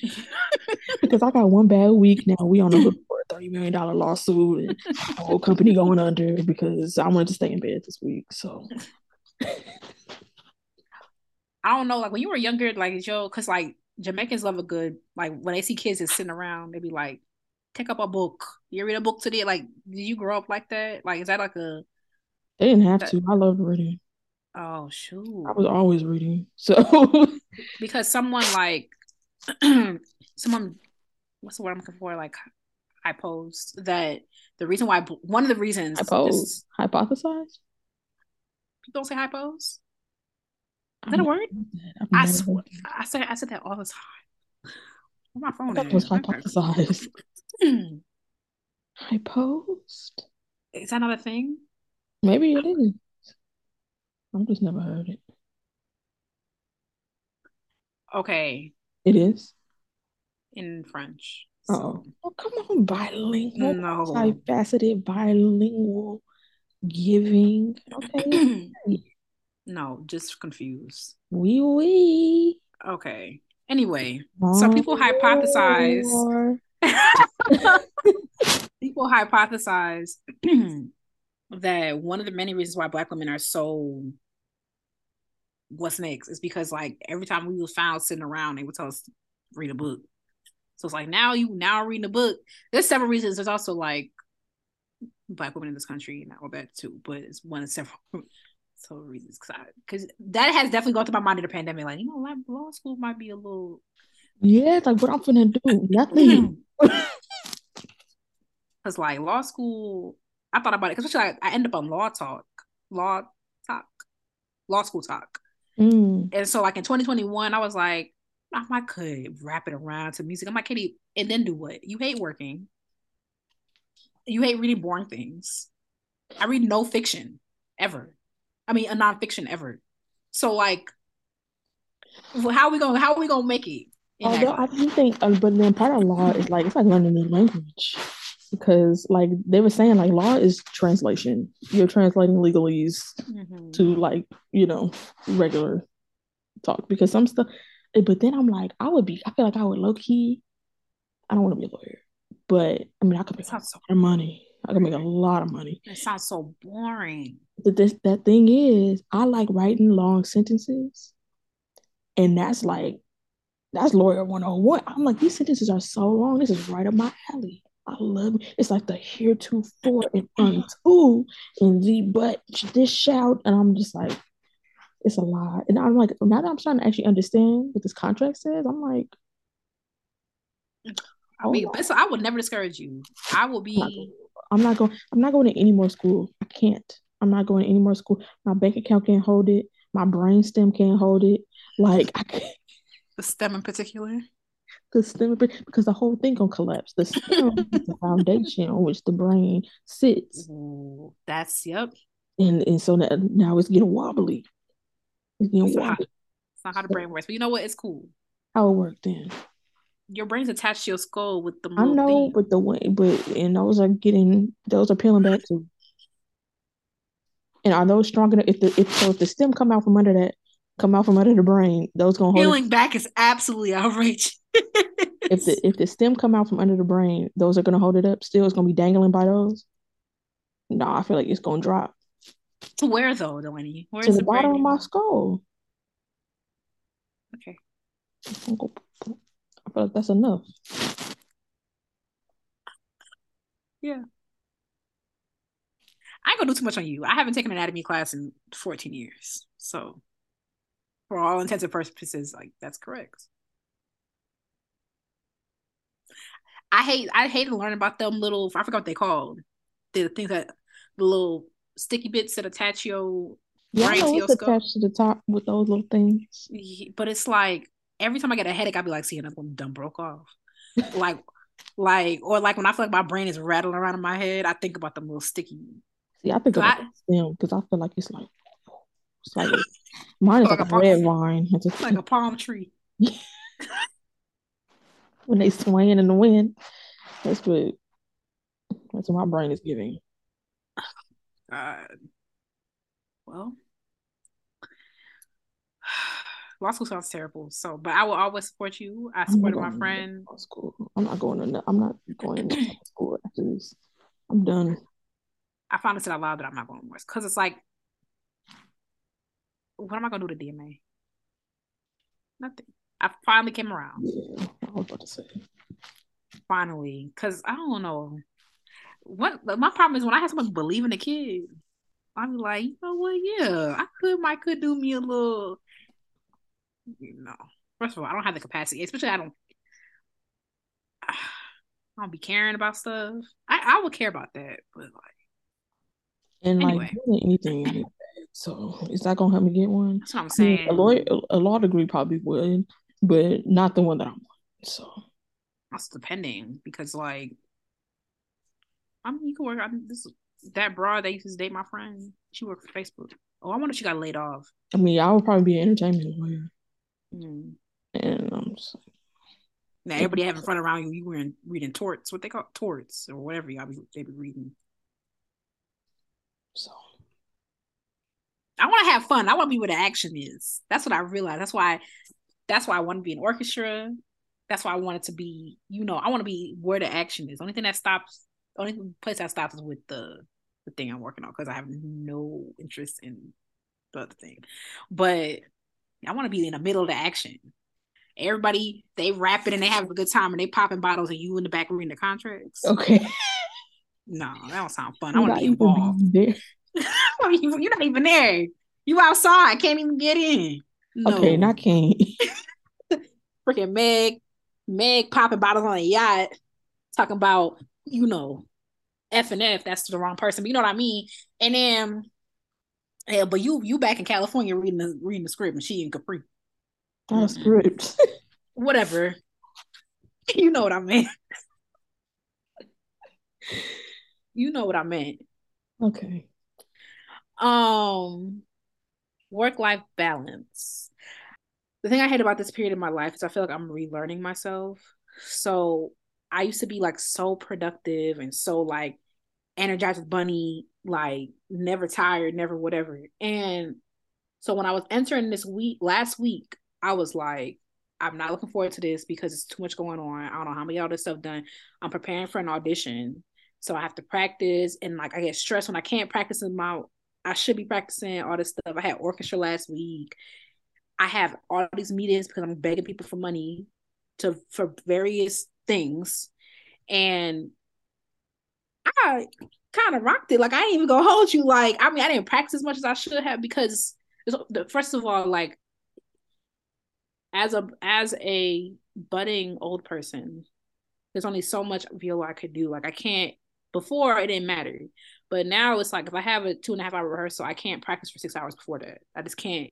because I got one bad week now. We on a hook for a thirty million dollar lawsuit, and the whole company going under because I wanted to stay in bed this week. So. I don't know, like when you were younger, like Joe, because like Jamaicans love a good like when they see kids just sitting around, they be like, take up a book. You read a book today? Like, did you grow up like that? Like, is that like a? They didn't have that... to. I loved reading. Oh shoot! I was always reading. So [LAUGHS] because someone like [CLEARS THROAT] someone, what's the word I'm looking for? Like, I posed that the reason why one of the reasons I pose hypothesize. People don't say hypos. Is that a word? I swear, I said I said that all the time. my phone that was hypothesized. Hmm. I post. Is that not a thing? Maybe it is. I've just never heard it. Okay. It is? In French. So. Oh. oh, come on, bilingual. No. Multifaceted, bilingual, giving. Okay. [CLEARS THROAT] no, just confused. Wee oui, wee. Oui. Okay. Anyway, oh, so people hypothesize [LAUGHS] People hypothesize [CLEARS THROAT] that one of the many reasons why black women are so what's next is because like every time we was found sitting around, they would tell us read a book. So it's like now you now reading a book. There's several reasons. There's also like black women in this country and all that too, but it's one of several [LAUGHS] So reasons, because because that has definitely gone through my mind in the pandemic. Like, you know, like law school might be a little. Yeah, like what I'm gonna do, nothing. [CLEARS THROAT] Because like law school, I thought about it. Because like, I end up on law talk, law talk, law school talk, Mm. and so like in 2021, I was like, I could wrap it around to music. I'm like, Katie, and then do what? You hate working. You hate reading boring things. I read no fiction ever. I mean, a nonfiction ever. So like, how are we gonna how are we gonna make it? Although I do think, uh, but then part of law is like it's like learning a new language because like they were saying like law is translation. You're translating legalese mm-hmm. to like you know regular talk because some stuff Eh, but then I'm like, I would be, I feel like I would low key, I don't want to be a lawyer, but I mean, I could make a lot of money. I could make a lot of money. It sounds so boring. But this, that thing is, I like writing long sentences. And that's like, that's lawyer 101. I'm like, these sentences are so long. This is right up my alley. I love it. It's like the heretofore and unto and the but this shout. And I'm just like, it's a lot. And I'm like, now that I'm trying to actually understand what this contract says, I'm like, I mean, so I would never discourage you. I will be. I'm not going. I'm not going to any more school. I can't. I'm not going to any more school. My bank account can't hold it. My brain stem can't hold it. Like I can't. The stem in particular. The stem because the whole thing gonna collapse. The stem [LAUGHS] is the foundation on which the brain sits. Ooh, that's yep. And and so now, now it's getting wobbly. You it's, not, it's not how the brain works, but you know what? It's cool. How it worked then. Your brain's attached to your skull with the. I know, but the way, but and those are getting those are peeling back too. And are those strong enough? If the if so, if the stem come out from under that, come out from under the brain, those gonna hold. Peeling back is absolutely outrageous. [LAUGHS] if the if the stem come out from under the brain, those are gonna hold it up. Still, it's gonna be dangling by those. No, I feel like it's gonna drop. To where though, Delaney? Where's to the, the bottom of my skull. Okay. I feel like that's enough. Yeah. I ain't gonna do too much on you. I haven't taken an anatomy class in 14 years. So for all intents and purposes, like that's correct. I hate I hate to learn about them little I forgot what they called. The things that the little sticky bits that attach your yeah, brain to your skull. attached to the top with those little things. But it's like every time I get a headache, I'll be like, "See, another one done broke off." like, like, or like when I feel like my brain is rattling around in my head, I think about the little sticky. See, I think about them because I feel like it's like it's like [SIGHS] mine is like, like a, red wine. It's like a palm tree. [LAUGHS] when they swaying in the wind, that's what that's what my brain is giving. God. Well, [SIGHS] law school sounds terrible. So, but I will always support you. I supported my friend. Law school. I'm not going to. I'm not going to school after this. I'm done. I finally said out loud that I'm not going to because it's like, what am I going to do to DMA? Nothing. I finally came around. Yeah, I was about to say. Finally, because I don't know what my problem is when I have someone believe in a kid, I'm like, you know what? Yeah, I could, might could do me a little. You know, first of all, I don't have the capacity, especially I don't. I don't be caring about stuff. I I would care about that, but like, and anyway. like anything. So is that gonna help me get one? That's what I'm saying. I mean, a lawyer, a law degree probably would, but not the one that I want. So that's depending because like I mean, you can work. I mean, this that broad that used to date my friend. She worked for Facebook. Oh, I wonder if she got laid off. I mean, I would probably be an entertainment lawyer. Mm. And I'm just like, now everybody having fun around you. You were in, reading torts, what they call torts or whatever y'all be they be reading. So I want to have fun. I want to be where the action is. That's what I realized. That's why. That's why I want to be an orchestra. That's why I want it to be. You know, I want to be where the action is. The only thing that stops only place that stops is with the the thing I'm working on because I have no interest in the other thing. But I want to be in the middle of the action. Everybody they rap it and they have a good time and they popping bottles and you in the back reading the contracts. Okay. [LAUGHS] No, that don't sound fun. I want to be involved. Be You're not even there. You outside, I can't even get in. No. Okay, not can't. [LAUGHS] Freaking Meg, Meg popping bottles on a yacht, talking about you know, F and F. That's the wrong person, but you know what I mean. And then, yeah, but you you back in California reading the reading the script, and she in Capri. Not a script. [LAUGHS] Whatever. [LAUGHS] You know what I meant. you know what I meant. Okay. Um work life balance. The thing I hate about this period of my life is I feel like I'm relearning myself. So I used to be like so productive and so like energized with bunny, like never tired, never whatever. And so when I was entering this week last week, I was like, I'm not looking forward to this because it's too much going on. I don't know how many all this stuff done. I'm preparing for an audition. So I have to practice and like I get stressed when I can't practice in my I should be practicing all this stuff. I had orchestra last week. I have all these meetings because I'm begging people for money to for various things. And I kind of rocked it. Like I didn't even go hold you. Like I mean, I didn't practice as much as I should have because first of all, like as a as a budding old person, there's only so much viola I could do. Like I can't before it didn't matter. But now it's like if I have a two and a half hour rehearsal, I can't practice for six hours before that. I just can't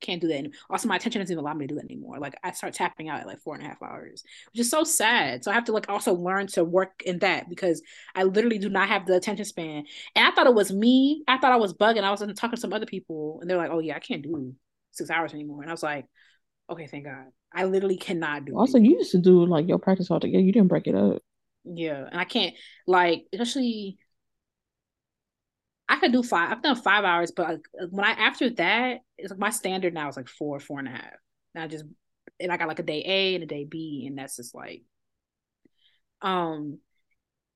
can't do that. Anymore. Also, my attention doesn't even allow me to do that anymore. Like I start tapping out at like four and a half hours, which is so sad. So I have to like also learn to work in that because I literally do not have the attention span. And I thought it was me. I thought I was bugging. I was talking to some other people, and they're like, "Oh yeah, I can't do six hours anymore." And I was like, "Okay, thank God." I literally cannot do. It. Also, it. you used to do like your practice all together. You didn't break it up. Yeah, and I can't like especially I could do five. I've done five hours, but like, when I after that, it's like my standard now is like four, four and a half. And I just and I got like a day A and a day B, and that's just like, um,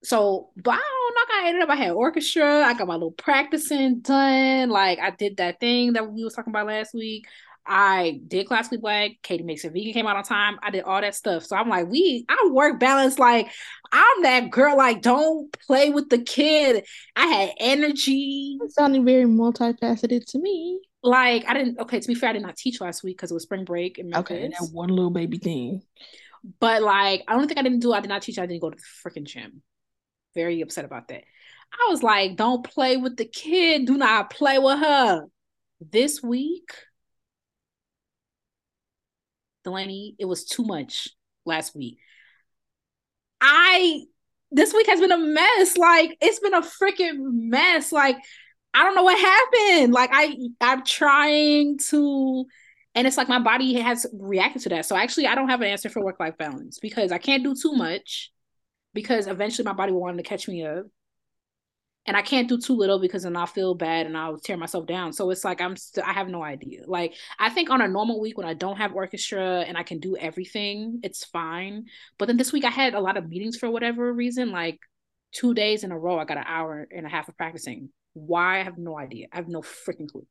so but I don't know. I ended up. I had orchestra. I got my little practicing done. Like I did that thing that we was talking about last week. I did classically black. Katie makes it vegan came out on time. I did all that stuff. So I'm like, we I work balance. Like I'm that girl. Like don't play with the kid. I had energy. It sounded very multifaceted to me. Like I didn't. Okay, to be fair, I did not teach last week because it was spring break and okay, that one little baby thing. But like, I don't think I didn't do. I did not teach. I didn't go to the freaking gym. Very upset about that. I was like, don't play with the kid. Do not play with her. This week Delaney, it was too much last week. I this week has been a mess. Like it's been a freaking mess. Like I don't know what happened. Like I I'm trying to and it's like my body has reacted to that. So actually I don't have an answer for work life balance because I can't do too much because eventually my body will want to catch me up and I can't do too little because then I'll feel bad and I'll tear myself down. So it's like I'm st- I have no idea. Like I think on a normal week when I don't have orchestra and I can do everything, it's fine. But then this week I had a lot of meetings for whatever reason, like two days in a row. I got an hour and a half of practicing. Why? I have no idea. I have no freaking clue.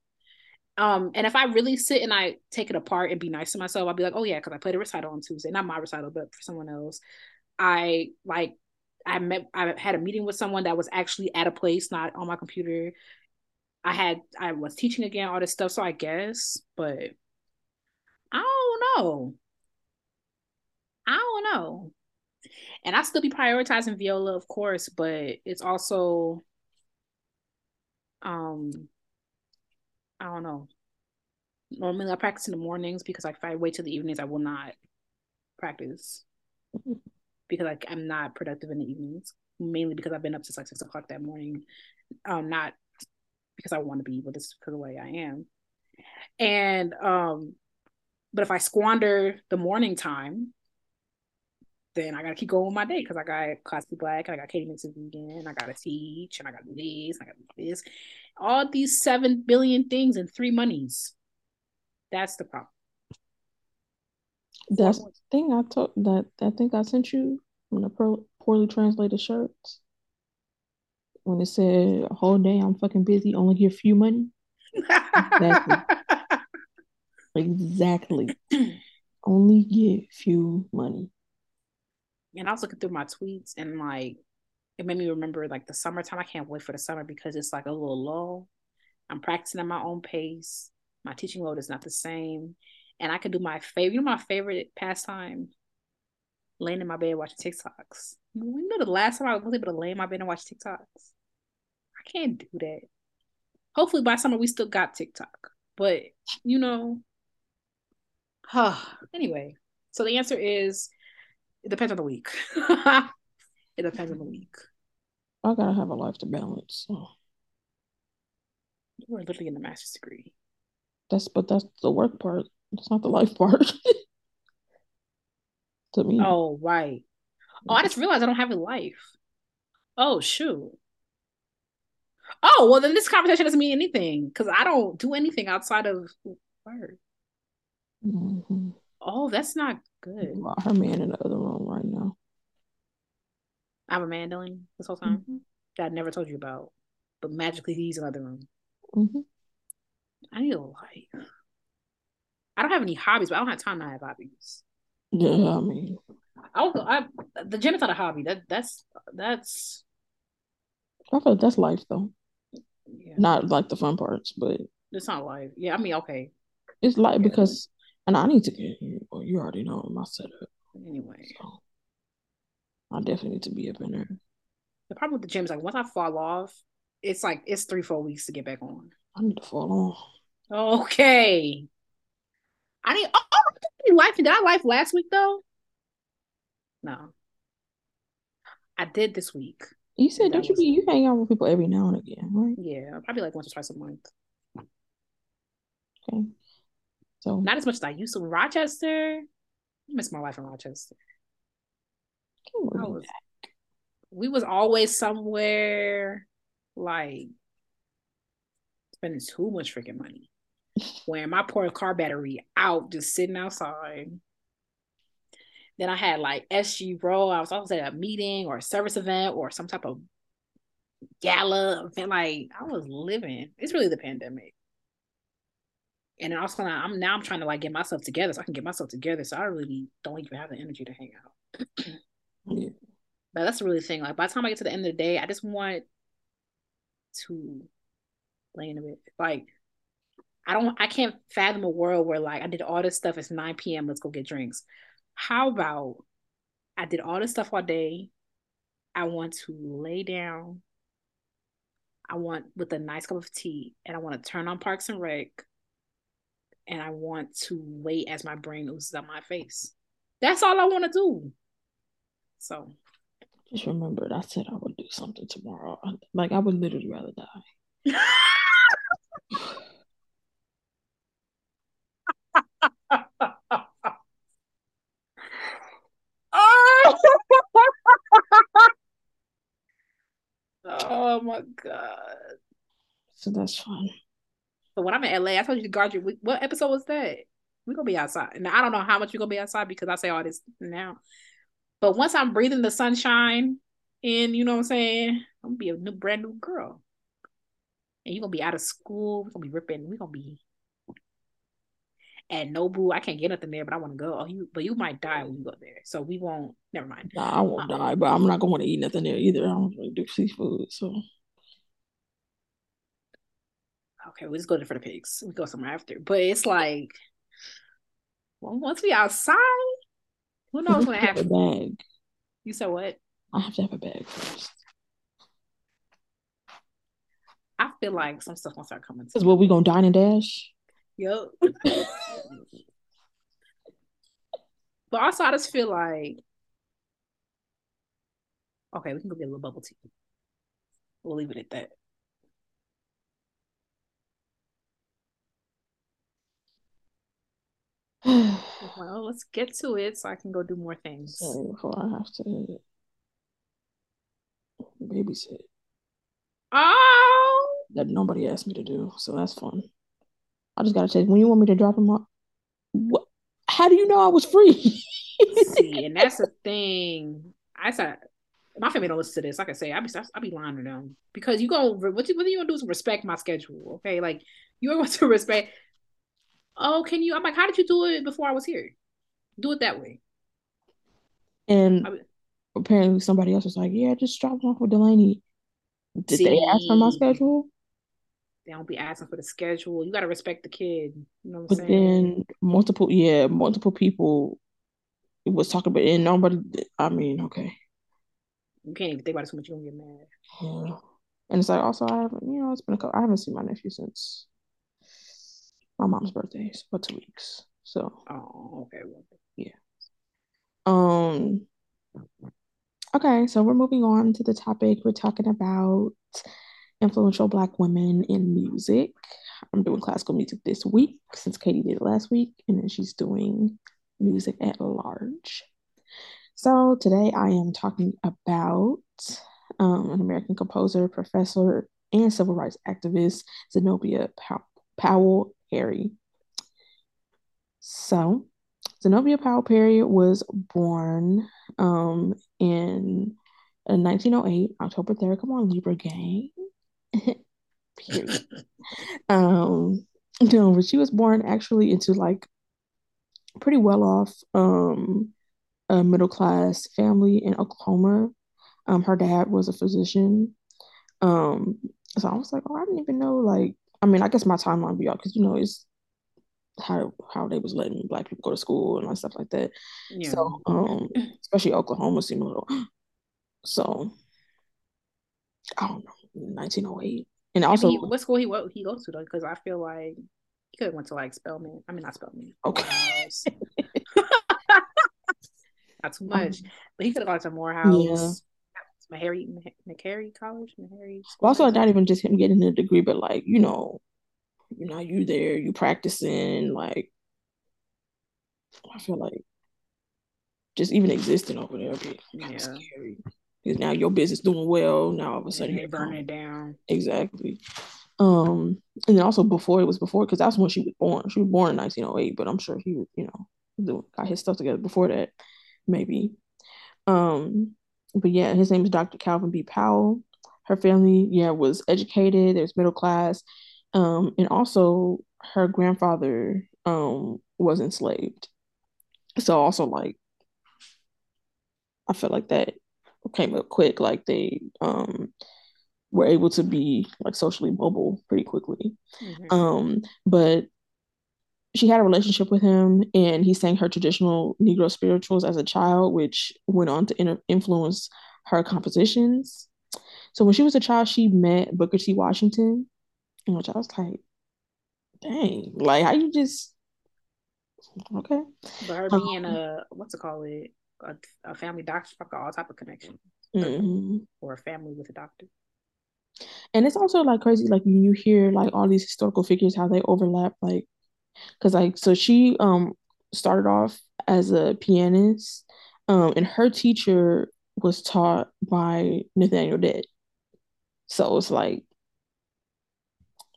Um, and if I really sit and I take it apart and be nice to myself, I'll be like, oh yeah, because I played a recital on Tuesday, not my recital, but for someone else. I like I met I had a meeting with someone that was actually at a place, not on my computer. I had I was teaching again, all this stuff. So I guess, but I don't know. I don't know. And I still be prioritizing viola, of course, but it's also um I don't know. Normally I practice in the mornings because if I wait till the evenings I will not practice because like I'm not productive in the evenings, mainly because I've been up since like six o'clock that morning. Um, not because I want to be, but just because of the way I am. And um, but if I squander the morning time, then I gotta keep going with my day because I got classy black, and I got Katie it vegan, I gotta teach, and I gotta do this, I gotta do this. All these seven billion things and three monies. That's the problem. That's the thing I told that I think I sent you from the pro, poorly translated shirts. When it said whole day I'm fucking busy, only get few money. exactly. [LAUGHS] exactly. [CLEARS THROAT] only get few money. And I was looking through my tweets and like it made me remember like the summertime. I can't wait for the summer because it's like a little lull. I'm practicing at my own pace. My teaching load is not the same. And I can do my favorite, you know, my favorite pastime? Laying in my bed watching TikToks. You know, the last time I was able to lay in my bed and watch TikToks? I can't do that. Hopefully by summer we still got TikTok. But, you know, huh. [SIGHS] anyway, so the answer is it depends on the week. [LAUGHS] it depends on the week. I gotta have a life to balance. So. You are literally in the master's degree. That's but that's the work part. It's not the life part. [LAUGHS] to me. Oh right. Oh, I just realized I don't have a life. Oh shoot. Oh well, then this conversation doesn't mean anything because I don't do anything outside of work. Mm-hmm. Oh, that's not good. Her man in the other room right now. I have a man, Dylan, this whole time mm-hmm. that I never told you about, but magically he's in the other room. Mm-hmm. I need a life. I don't have any hobbies, but I don't have time to have hobbies. Yeah, I mean, I, I the gym is not a hobby. That that's that's. I feel like that's life though. Yeah. Not like the fun parts, but it's not life. Yeah, I mean, okay. It's life yeah. because, and I need to get. Well, you already know my setup. Anyway, so I definitely need to be up in there. The problem with the gym is like once I fall off, it's like it's three four weeks to get back on. I need to fall off. Okay. I need. Oh, oh life. Did I life last week though? No. I did this week. You said don't you be you hang out with people every now and again, right? Yeah, probably like once or twice a month. Okay. So not as much as I used to in Rochester. I miss my life in Rochester. Was, we was always somewhere like spending too much freaking money. Wearing my poor car battery out, just sitting outside. Then I had like SG Rho. I was always at a meeting or a service event or some type of gala event. Like I was living. It's really the pandemic. And then also now I'm now I'm trying to like get myself together so I can get myself together. So I really don't even have the energy to hang out. yeah. But that's the really the thing. Like by the time I get to the end of the day, I just want to lay in a bit. Like I don't I can't fathom a world where like I did all this stuff, it's 9 p.m. Let's go get drinks. How about I did all this stuff all day? I want to lay down. I want with a nice cup of tea, and I want to turn on Parks and Rec, and I want to wait as my brain oozes out my face. That's all I want to do. So, just remembered, I said I would do something tomorrow. Like I would literally rather die. [LAUGHS] oh my god. So that's fun. So when I'm in LA, I told you to guard your. What episode was that? We're gonna be outside. Now I don't know how much we're gonna be outside because I say all this now. But once I'm breathing the sunshine in, you know what I'm saying? I'm gonna be a new brand new girl. And you're gonna be out of school. We're gonna be ripping, we're gonna be at Nobu. I can't get nothing there, but I want to go. Oh, you but you might die when you go there. So we won't never mind. Nah, I won't um, die, but I'm not gonna want to eat nothing there either. I don't really do seafood, so okay, we just go there for the pigs. We go somewhere after. But it's like well, once we outside, who knows when it happens? Bag. You said what? I have to have a bag first. I feel like some stuff gonna start coming. Because what we gonna dine and dash? Yep. [LAUGHS] but also, I just feel like okay, we can go get a little bubble tea. We'll leave it at that. [SIGHS] well, let's get to it so I can go do more things. Sorry, before I have to babysit. Oh, that nobody asked me to do, so that's fun. I just gotta check when you want me to drop him off. What? How do you know I was free? [LAUGHS] See, and that's the thing. I said my family don't listen to this. Like I say, I be I be lying to them because you go what you what you gonna do is respect my schedule. Okay, like you want [LAUGHS] to respect. Oh, can you? I'm like, how did you do it before I was here? Do it that way. And I apparently somebody else was like, "Yeah, just drop off with Delaney." Did See, they ask for my schedule? They don't be asking for the schedule. You got to respect the kid. You know what I'm but saying? then multiple, yeah, multiple people was talking about, and nobody. I mean, okay. You can't even think about it so much. You're gonna get mad. Yeah. And it's like also I haven't, you know, it's been a couple. I haven't seen my nephew since my mom's birthday, so for two weeks. So. Oh, okay. Yeah. Um. Okay, so we're moving on to the topic. We're talking about influential Black women in music. I'm doing classical music this week since Katie did it last week, and then she's doing music at large. So today I am talking about um, an American composer, professor, and civil rights activist, Zenobia Pow- Powell Perry. So, Zenobia Powell Perry was born um, in, in 1908, October 3rd. Come on, Libra gang. [LAUGHS] Period. um, no, but she was born actually into like pretty well off um a middle class family in Oklahoma. Um, her dad was a physician. Um, so I was like, oh, I didn't even know. Like, I mean, I guess my timeline be out because you know it's how how they was letting black people go to school and stuff like that. Yeah. So, um, [LAUGHS] especially Oklahoma seemed a little. [GASPS] So, I don't know, 1908, and also he, what school he what he goes to though? Because I feel like he could have went to like Spelman. I mean, not Spelman. Okay. [LAUGHS] not too much, um, but he could have gone to Morehouse. Yeah. Meharry, College, Meharry. Well, also, not even just him getting a degree, but like you know, you know, you there, you practicing, like I feel like just even existing over there be kind yeah. scary. Now your business doing well, now all of a sudden you're burning it down. Exactly. Um, and then also before it was before because that's when she was born. She was born in 1908, but I'm sure he, you know, got his stuff together before that, maybe. Um, but yeah, his name is Dr. Calvin B. Powell. Her family, yeah, was educated. There's middle class. Um, and also her grandfather um was enslaved. So also like I feel like that came up quick. Like they um were able to be like socially mobile pretty quickly. Mm-hmm. Um, but she had a relationship with him and he sang her traditional Negro spirituals as a child, which went on to inter- influence her compositions. So when she was a child, she met Booker T. Washington which I was like, dang, like how you just okay. But her being um, a what's it called it a, a family doctor, got all type of connection, mm-hmm. or a family with a doctor. And it's also like crazy, like you hear like all these historical figures how they overlap, like because like so she um started off as a pianist, um, and her teacher was taught by Nathaniel Dett, So it's like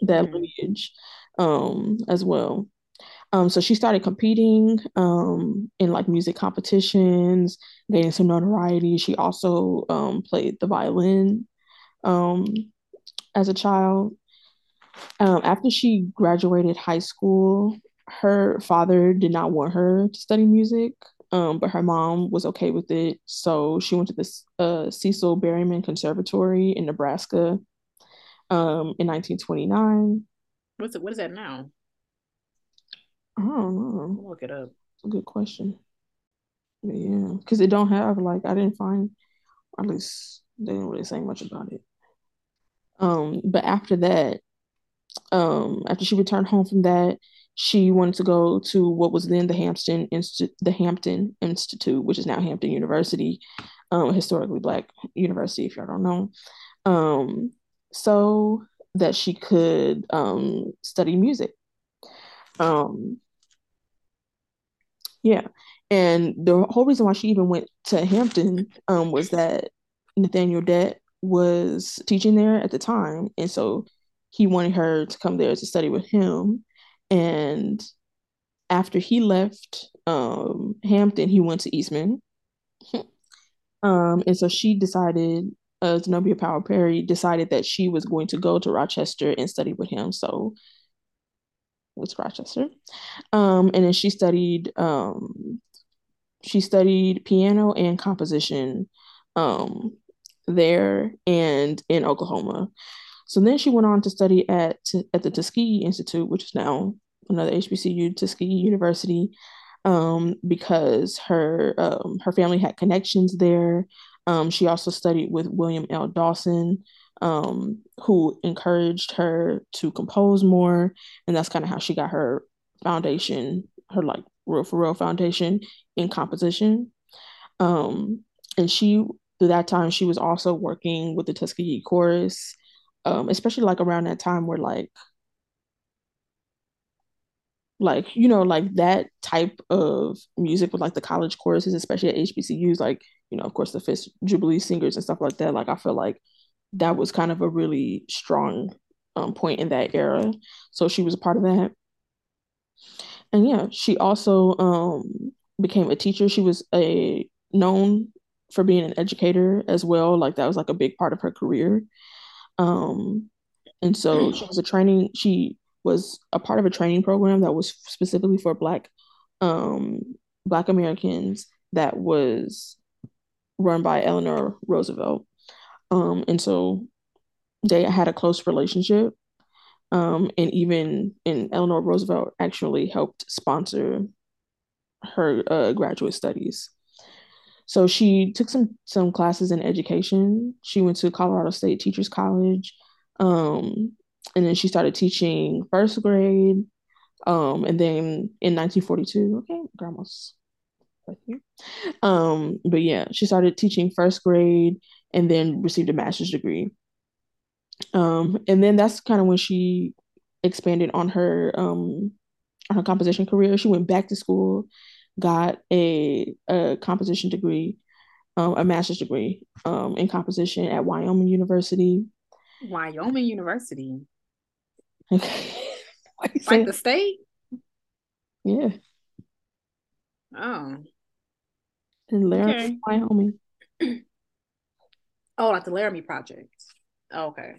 that mm-hmm. lineage um, as well. Um, so she started competing um, in like music competitions, gaining some notoriety. She also um, played the violin um, as a child. Um, after she graduated high school, her father did not want her to study music, um, but her mom was okay with it. So she went to the uh, Cecil Berryman Conservatory in Nebraska in 1929. What's it? What is that now? I don't know. Look it up. Good question. But yeah, because they don't have like I didn't find at least they didn't really say much about it. Um, but after that, um, after she returned home from that, she wanted to go to what was then the Hampton Institute, the Hampton Institute, which is now Hampton University, um, historically black university, if y'all don't know. Um, so that she could um, study music. Um, yeah, and the whole reason why she even went to Hampton um, was that Nathaniel Dett was teaching there at the time, and so he wanted her to come there to study with him. And after he left um, Hampton, he went to Eastman. [LAUGHS] um, and so she decided uh, Zenobia Powell Perry decided that she was going to go to Rochester and study with him. So what's Rochester? Um, and then she studied um, she studied piano and composition um, there and in Oklahoma. So then she went on to study at at the Tuskegee Institute, which is now another HBCU, Tuskegee University, um, because her um, her family had connections there. Um, she also studied with William L. Dawson, um, who encouraged her to compose more, and that's kind of how she got her foundation, her like real for real foundation in composition. Um, and she through that time she was also working with the Tuskegee Chorus, um, especially like around that time where like like you know like that type of music with like the college choruses especially at hbcus like you know of course the Fisk jubilee singers and stuff like that like i feel like that was kind of a really strong um, point in that era. So she was a part of that. And yeah she also um, became a teacher. She was a known for being an educator as well. Like that was like a big part of her career. Um, and so she was a training she was a part of a training program that was specifically for black um, black Americans that was run by Eleanor Roosevelt. Um, and so they had a close relationship. Um, and even and Eleanor Roosevelt actually helped sponsor her uh, graduate studies. So she took some some classes in education. She went to Colorado State Teachers College. Um, and then she started teaching first grade. Um, and then in 1942, okay, grandma's right here. Um, but yeah, she started teaching first grade and then received a master's degree. Um, and then that's kind of when she expanded on her um on her composition career. She went back to school, got a a composition degree, um, a master's degree um, in composition at Wyoming University. Wyoming University. Okay. [LAUGHS] like the state? Yeah. Oh. In Laramie, okay. Wyoming. [CLEARS THROAT] oh, like the Laramie Project. Oh, okay.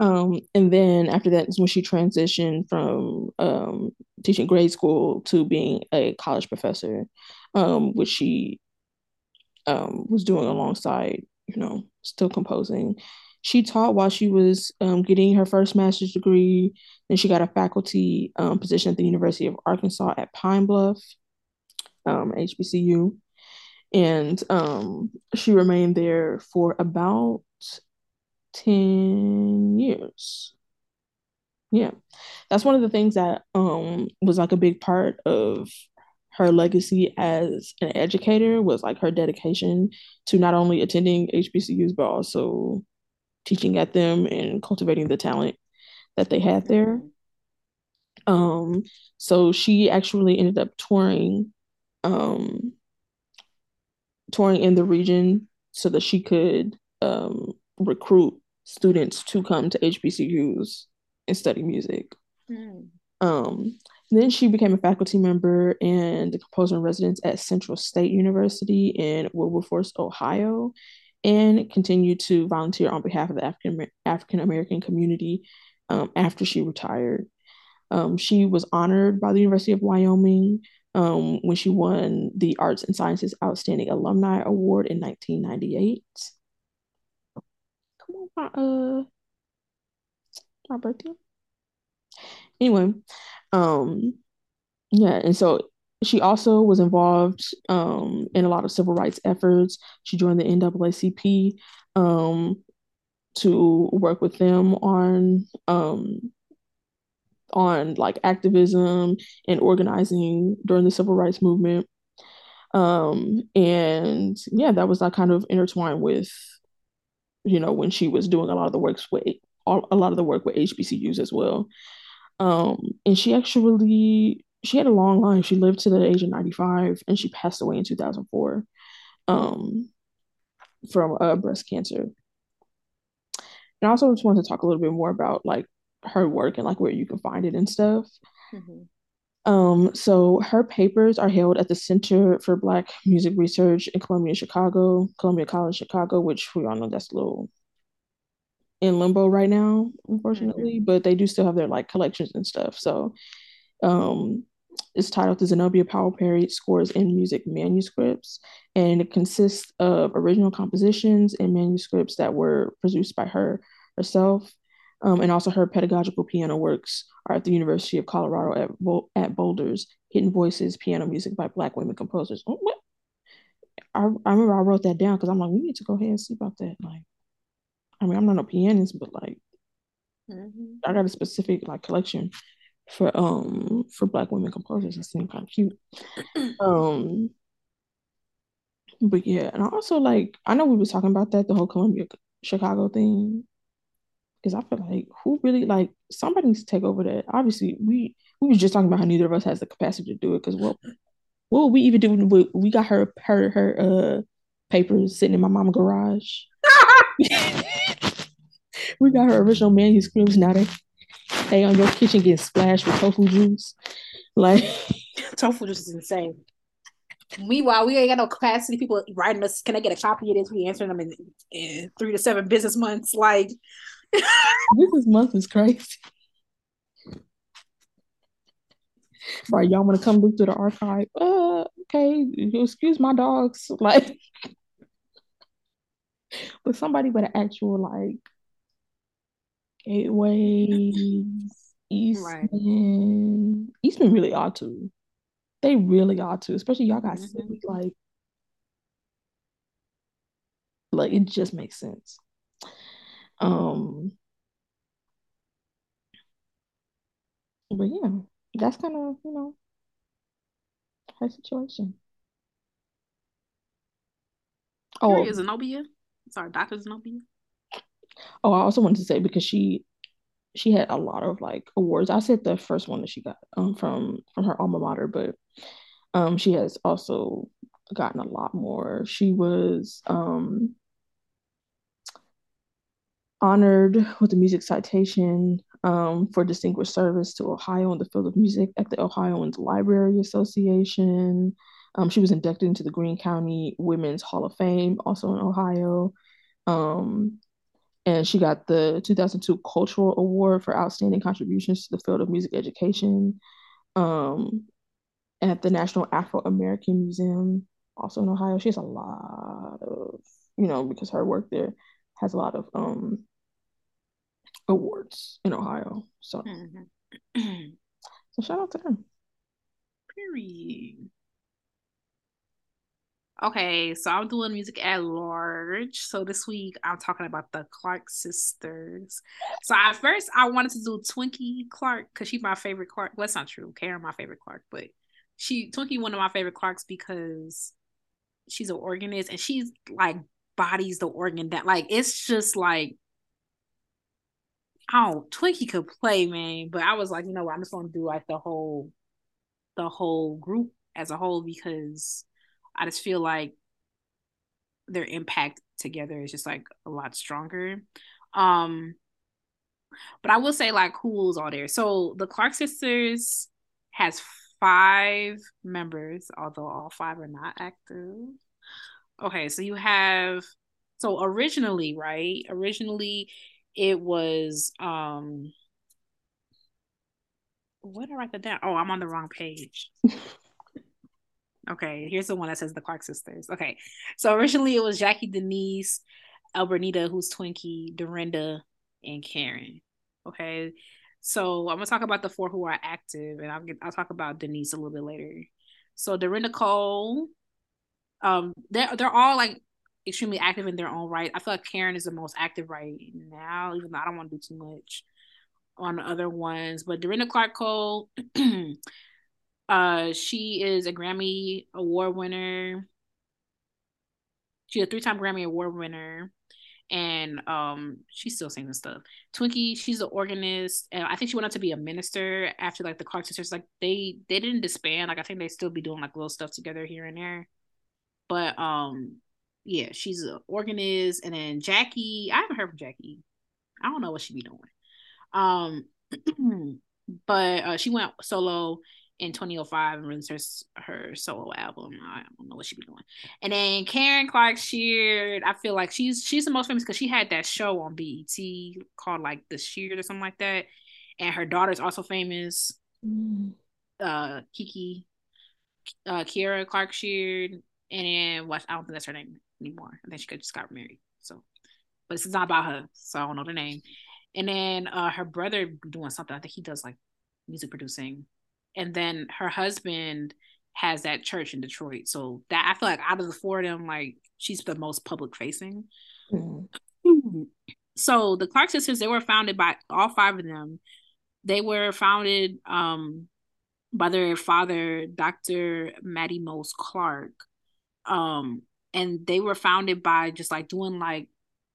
Um, and then after that is when she transitioned from um, teaching grade school to being a college professor, um, which she um, was doing alongside, you know, still composing she taught while she was um, getting her first master's degree. Then she got a faculty um, position at the University of Arkansas at Pine Bluff, HBCU. And um, she remained there for about 10 years. Yeah. That's one of the things that um, was like a big part of her legacy as an educator was like her dedication to not only attending HBCUs but also teaching at them and cultivating the talent that they had there. Um, so she actually ended up touring, um, touring in the region so that she could um, recruit students to come to HBCUs and study music. Mm. Um, then she became a faculty member and the composer in residence at Central State University in Wilberforce, Ohio, and continued to volunteer on behalf of the African African American community um, after she retired. Um, she was honored by the University of Wyoming um, when she won the Arts and Sciences Outstanding Alumni Award in 1998. Come on, my uh, my birthday. Anyway, um, yeah, and so she also was involved um, in a lot of civil rights efforts. She joined the NAACP um, to work with them on um, on like activism and organizing during the civil rights movement. Um, and yeah, that was like kind of intertwined with, you know, when she was doing a lot of the works with a lot of the work with HBCUs as well. Um, and she actually she had a long life. She lived to the age of 95 and she passed away in 2004 um, from uh, breast cancer. And I also just wanted to talk a little bit more about like her work and like where you can find it and stuff. Mm-hmm. Um, so her papers are held at the Center for Black Music Research in Columbia, Chicago, Columbia College, Chicago, which we all know that's a little in limbo right now, unfortunately. Mm-hmm. But they do still have their like collections and stuff. So um, is titled the Zenobia Powell Perry Scores and Music Manuscripts, and it consists of original compositions and manuscripts that were produced by her herself. Um, and also her pedagogical piano works are at the University of Colorado at, at Boulder's Hidden Voices Piano Music by Black Women Composers. Oh, what? I, I remember I wrote that down because I'm like, we need to go ahead and see about that. Like, I mean, I'm not a pianist, but like, mm-hmm. I got a specific like collection for um for black women composers. That seemed kind of cute. [CLEARS THROAT] um, but yeah, and I also like I know we was talking about that the whole Columbia Chicago thing because I feel like who really like somebody needs to take over that. Obviously, we we was just talking about how neither of us has the capacity to do it because what what would we even do? We, we got her her her uh papers sitting in my mama garage. [LAUGHS] we got her original manuscripts now. They they on your kitchen getting splashed with tofu juice. Like [LAUGHS] tofu juice is insane. Meanwhile, we ain't got no capacity. People writing us, can I get a copy of this? We answering them in, in three to seven business months. Like business month is crazy. Right, y'all want to come look through the archive? Uh, okay, excuse my dogs. [LAUGHS] Like, but somebody with an actual like Gateways, Eastman. Right. Eastman really ought to. They really ought to, especially y'all got mm-hmm. like like it just makes sense. Um but yeah, that's kind of, you know, her situation. Oh, is Zenobia? Sorry, Dr. Zenobia. Oh, I also wanted to say because she she had a lot of like awards. I said the first one that she got um from from her alma mater, but um she has also gotten a lot more. She was um honored with the music citation um, for distinguished service to Ohio in the field of music at the Ohioana Library Association. Um, she was inducted into the Greene County Women's Hall of Fame, also in Ohio. Um, and she got the 2002 Cultural Award for Outstanding Contributions to the Field of Music Education um, at the National Afro American Museum, also in Ohio. She has a lot of, you know, because her work there has a lot of um, awards in Ohio. So, mm-hmm. so shout out to them. Period. Okay, so I'm doing music at large. So this week I'm talking about the Clark sisters. So at first I wanted to do Twinkie Clark because she's my favorite Clark. Well, that's not true. Karen, my favorite Clark, but she Twinkie one of my favorite Clarks because she's an organist and she's like bodies the organ that like it's just like oh Twinkie could play, man. But I was like, you know what, I'm just gonna do like the whole the whole group as a whole because I just feel like their impact together is just like a lot stronger. Um but I will say like who's all there. So the Clark sisters has five members, although all five are not active. Okay, so you have so originally, right? Originally it was um what did I write that down? Oh, I'm on the wrong page. [LAUGHS] Okay, here's the one that says the Clark sisters. Okay, so originally it was Jackie Denise, Elbernita, who's Twinkie, Dorinda, and Karen. Okay, so I'm gonna talk about the four who are active, and I'll get I'll talk about Denise a little bit later. So Dorinda Cole, um, they're they're all like extremely active in their own right. I feel like Karen is the most active right now, even though I don't want to do too much on the other ones. But Dorinda Clark Cole, [CLEARS THROAT] Uh, she is a Grammy Award winner. She's a three-time Grammy Award winner, and um, she's still singing stuff. Twinkie, she's an organist, and I think she went on to be a minister after like the Clark sisters. Like they they didn't disband. Like I think they still be doing like little stuff together here and there. But um, yeah, she's an organist, and then Jackie. I haven't heard from Jackie. I don't know what she be doing. Um, [CLEARS THROAT] but uh, she went solo in 2005 and released her, her solo album. I don't know what she be doing. And then Karen Clark Sheard, I feel like she's she's the most famous because she had that show on BET called like The Sheard or something like that. And her daughter's also famous. Mm. uh Kiki, uh Kierra Clark Sheard, and then what I don't think that's her name anymore. I think she just got married. So, but it's not about her, so I don't know the name. And then uh her brother doing something. I think he does like music producing, and then her husband has that church in Detroit. So that I feel like out of the four of them, like she's the most public facing. Mm-hmm. So the Clark sisters, they were founded by all five of them. They were founded um, by their father, Dr. Mattie Moss Clark. Um, and they were founded by just like doing like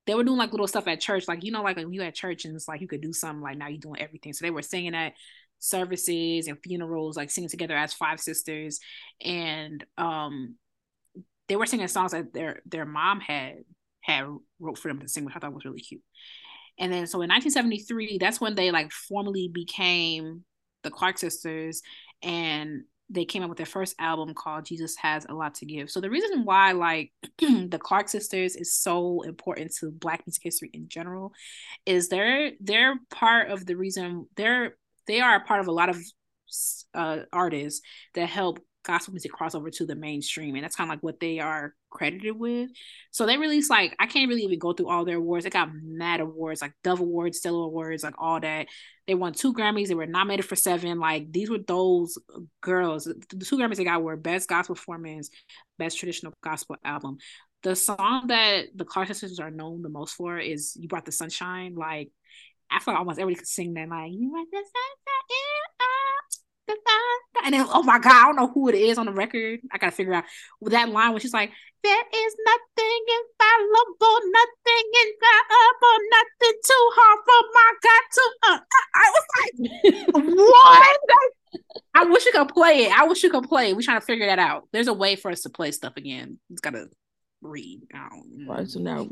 they were doing like little stuff at church, like you know, like when you at church and it's like you could do something like now you're doing everything. So they were singing at services and funerals, like singing together as five sisters, and um, they were singing songs that their their mom had had wrote for them to sing, which I thought was really cute. And then so in 1973, that's when they like formally became the Clark sisters, and they came up with their first album called Jesus Has a Lot to Give. So the reason why like [CLEARS THROAT] the Clark sisters is so important to black music history in general is they're they're part of the reason they're they are a part of a lot of uh, artists that help gospel music cross over to the mainstream and that's kind of like what they are credited with. So they released like i can't really even go through all their awards. They got mad awards like dove awards stellar awards like all that. They won two grammys. They were nominated for seven. Like these were those girls the two grammys they got were best gospel performance best traditional gospel album. The song that the Clark sisters are known the most for is "You Brought the Sunshine." Like I feel like almost everybody could sing that. Like you want the sunshine, and then oh my god, I don't know who it is on the record. I gotta figure out that line when she's like, "There is nothing infallible, nothing infallible, nothing too hard for my God to." Uh, I was like, [LAUGHS] "What?" I wish you could play it. I wish you could play it. We trying to figure that out. There's a way for us to play stuff again. It's gotta read. Right. So now,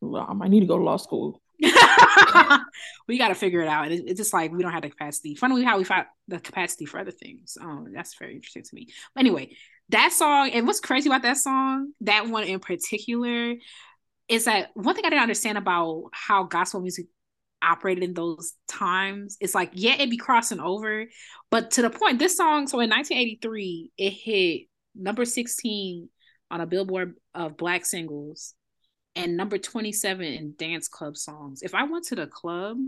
well, I might need to go to law school. [LAUGHS] we got to figure it out. It, it's just like we don't have the capacity. Funnily, how we found the capacity for other things. Um, that's very interesting to me. But anyway, that song and what's crazy about that song, that one in particular, is that one thing I didn't understand about how gospel music operated in those times. It's like, yeah, it'd be crossing over, but to the point, this song, so in 1983, it hit number 16 on a billboard of black singles and number 27 in dance club songs. If I went to the club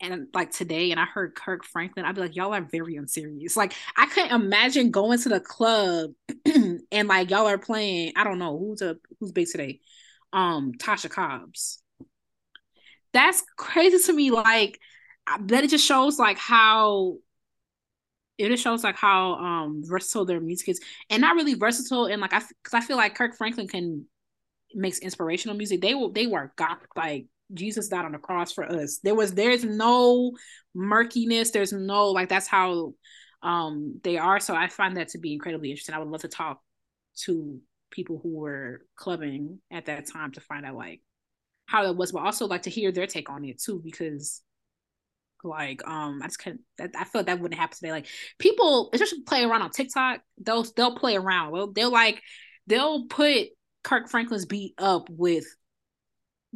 and like today and I heard Kirk Franklin, I'd be like, y'all are very unserious. Like I couldn't imagine going to the club [CLEARS THROAT] and like y'all are playing, I don't know who's a who's big today. Um Tasha Cobbs. That's crazy to me. Like that it just shows like how it just shows like how um versatile their music is and not really versatile and like I because I feel like Kirk Franklin can makes inspirational music. They will they were got like Jesus died on the cross for us. There was there's no murkiness. There's no like that's how um they are. So I find that to be incredibly interesting. I would love to talk to people who were clubbing at that time to find out like how that was, but also like to hear their take on it too, because like um I just can't I feel like that wouldn't happen today. Like people, especially play around on TikTok, they'll they'll play around. Well, they'll like they'll put Kirk Franklin's beat up with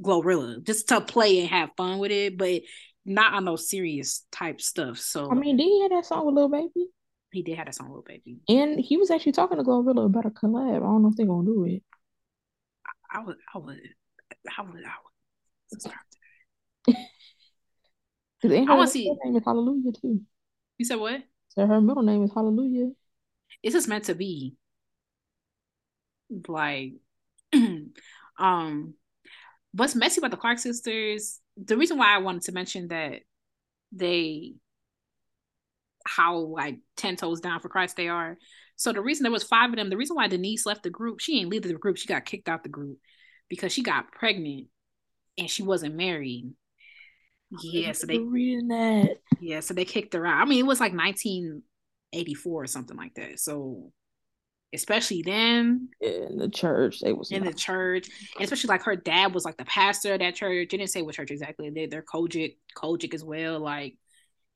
Glorilla just to play and have fun with it, but not on those serious type stuff. So I mean, did he have that song with Lil Baby? He did have that song with Lil Baby, and he was actually talking to Glorilla about a collab. I don't know if they're gonna do it. I, I would, I would, I would, I would subscribe to that. [LAUGHS] I want to see. Her name is Hallelujah too. You said what? So her middle name is Hallelujah. It's just meant to be. Like [CLEARS THROAT] um, what's messy about the Clark sisters? The reason why I wanted to mention that they how like ten toes down for Christ they are. So the reason there was five of them, the reason why Denise left the group, she didn't leave the group, she got kicked out the group because she got pregnant and she wasn't married. Yeah, so they reading that. Yeah, so they kicked her out. I mean, it was like 1984 or something like that. So especially then in the church they was in not. the church and especially like her dad was like the pastor of that church. They didn't say what church exactly. They, they're COGIC COGIC as well. Like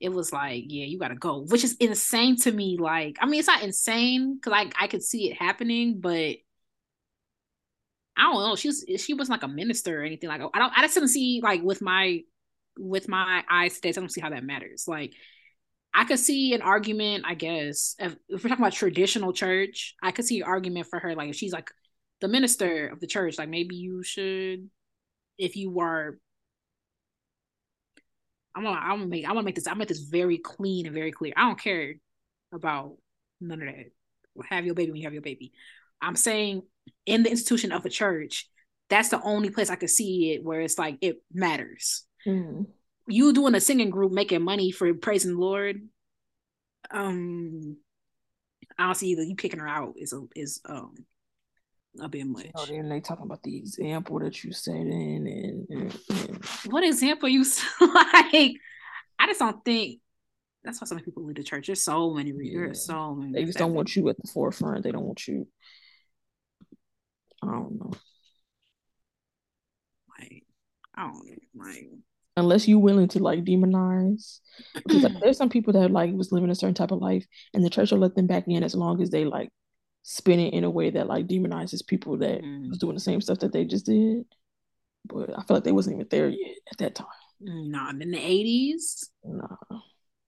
it was like yeah you gotta go which is insane to me. Like i mean it's not insane because like i could see it happening but i don't know. She was she wasn't like a minister or anything. Like i don't i just didn't see like with my with my eyes today i don't see how that matters. Like I could see an argument, I guess, if, if we're talking about traditional church, I could see an argument for her. Like, if she's like the minister of the church, like maybe you should, if you were, I'm gonna, I'm gonna make, I'm gonna make this, I'm gonna make this very clean and very clear. I don't care about none of that. Have your baby when you have your baby. I'm saying in the institution of a church, that's the only place I could see it where it's like it matters. Mm you doing a singing group making money for praising the Lord, um, I don't see either you kicking her out is a is um a bit much. Oh, then they talking about the example that you set in, and, and, and. what example you [LAUGHS] like? I just don't think that's why so many people leave the church. There's so many. Yeah. There's so many. They just don't want you at the forefront. They don't want you. I don't know. Like I don't like unless you're willing to like demonize. Because like, [CLEARS THROAT] there's some people that like was living a certain type of life and the church will let them back in as long as they like spin it in a way that like demonizes people that mm. was doing the same stuff that they just did. But i feel like they wasn't even there yet at that time. Not in the 80s nah.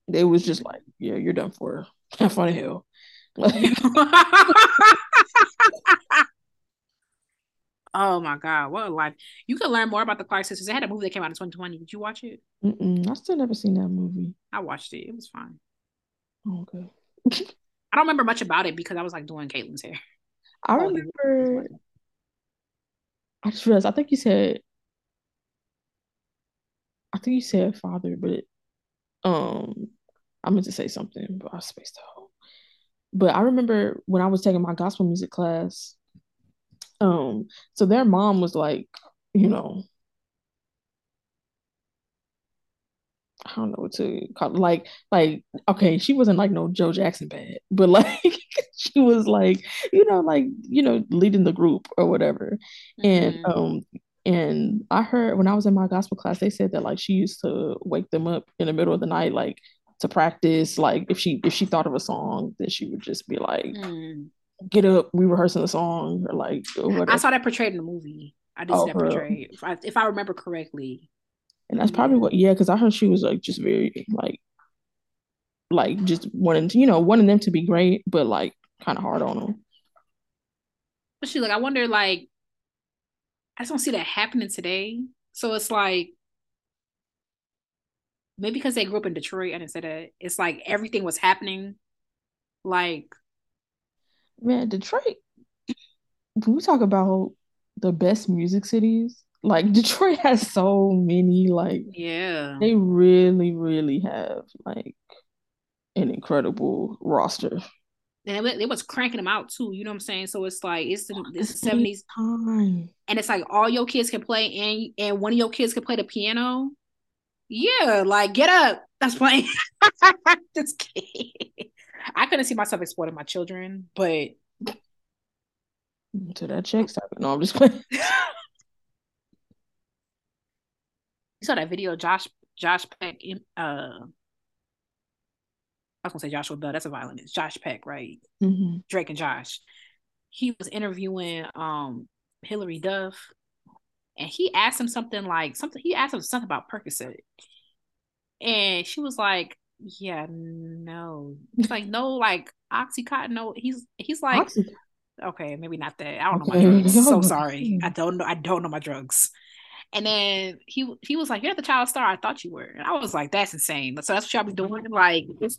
They was just like yeah you're done for. [LAUGHS] Have fun in hell [LAUGHS] [LAUGHS] Oh my god, what a life! You can learn more about the Clark sisters. They had a movie that came out in 2020. Did you watch it? Mm-mm, I still never seen that movie. I watched it. It was fine. Okay. I don't remember much about it because I was like doing Caitlin's hair. I oh, remember. I just realized. I think you said. I think you said father, but um, I meant to say something, but I spaced out. But I remember when I was taking my gospel music class um, so their mom was like, you know, I don't know what to call it. Like, like, okay, she wasn't like no Joe Jackson bad, but [LAUGHS] like she was like, you know, like, you know, leading the group or whatever. Mm-hmm. And um and I heard when I was in my gospel class, they said that like she used to wake them up in the middle of the night, like to practice. Like if she if she thought of a song, then she would just be like, mm get up, we rehearsing the song or like or I saw that portrayed in the movie. I did oh, see that portrayed, if I, if I remember correctly. And that's probably what, yeah, because I heard she was like just very like, like just wanting to, you know, wanting them to be great, but like kind of hard on them. But she like, I wonder, like, I just don't see that happening today. So it's like, maybe because they grew up in Detroit and instead of it's like everything was happening like man, Detroit. When we talk about the best music cities, like [LAUGHS] Detroit has so many. Like, yeah, they really, really have like an incredible roster. And it, it was cranking them out too. You know what I'm saying? So it's like it's the seventies time, and it's like all your kids can play, and and one of your kids can play the piano. Yeah, like get up. That's [LAUGHS] playing. Just kidding. I couldn't see myself exploiting my children, but to that check stop. No, I'm just playing. [LAUGHS] you saw that video, Josh Josh Peck. Uh, I was gonna say Joshua Bell. That's a violinist. Josh Peck, right? Mm-hmm. Drake and Josh. He was interviewing um Hilary Duff, and he asked him something like something. He asked him something about Percocet, and she was like, yeah, no. It's like no, like oxycontin. No, he's he's like Oxy- okay, maybe not that. I don't know my drugs. so [LAUGHS] sorry. I don't know. I don't know my drugs. And then he he was like, "You're the child star I thought you were." And I was like, "That's insane." So that's what y'all be doing. Like, it's,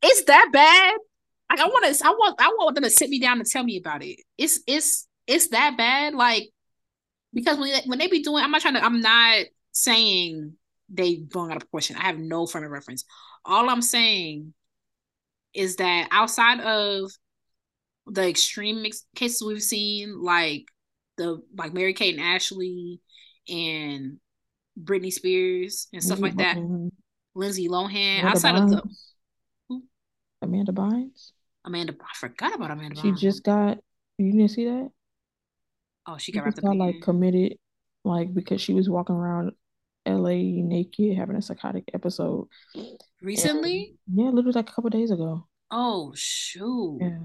it's that bad. Like, I want to. I want. I want them to sit me down and tell me about it. It's it's it's that bad. Like, because when when they be doing, I'm not trying to. I'm not saying they blowing out of proportion. I have no frame of reference. All I'm saying is that outside of the extreme cases we've seen, like the like Mary Kate and Ashley and Britney Spears and stuff like that, Lindsay Lohan. Amanda outside Bynes. of the who? Amanda Bynes. Amanda, I forgot about Amanda. She Bynes. just got. You didn't see that? Oh, she got, she got like committed, like because she was walking around LA naked having a psychotic episode. Recently? And, yeah, literally like a couple days ago. Oh shoot. Yeah.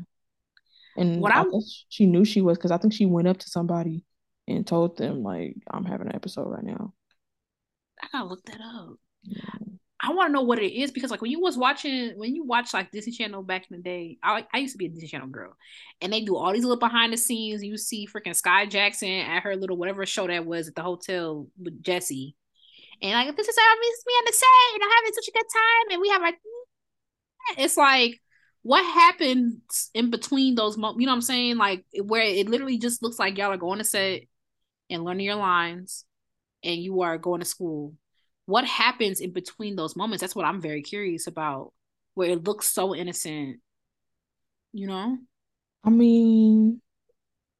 And what I, I she knew she was because I think she went up to somebody and told them like I'm having an episode right now. I gotta look that up. Yeah. I want to know what it is because like when you was watching when you watch like Disney Channel back in the day, I I used to be a Disney Channel girl, and they do all these little behind the scenes. You see freaking Skai Jackson at her little whatever show that was at the hotel with Jesse, and like this is how this is me on the set, and I'm having such a good time, and we have like mm. it's like what happens in between those moments? You know what I'm saying? Like where it literally just looks like y'all are going to set and learning your lines, and you are going to school what happens in between those moments that's what i'm very curious about where it looks so innocent you know i mean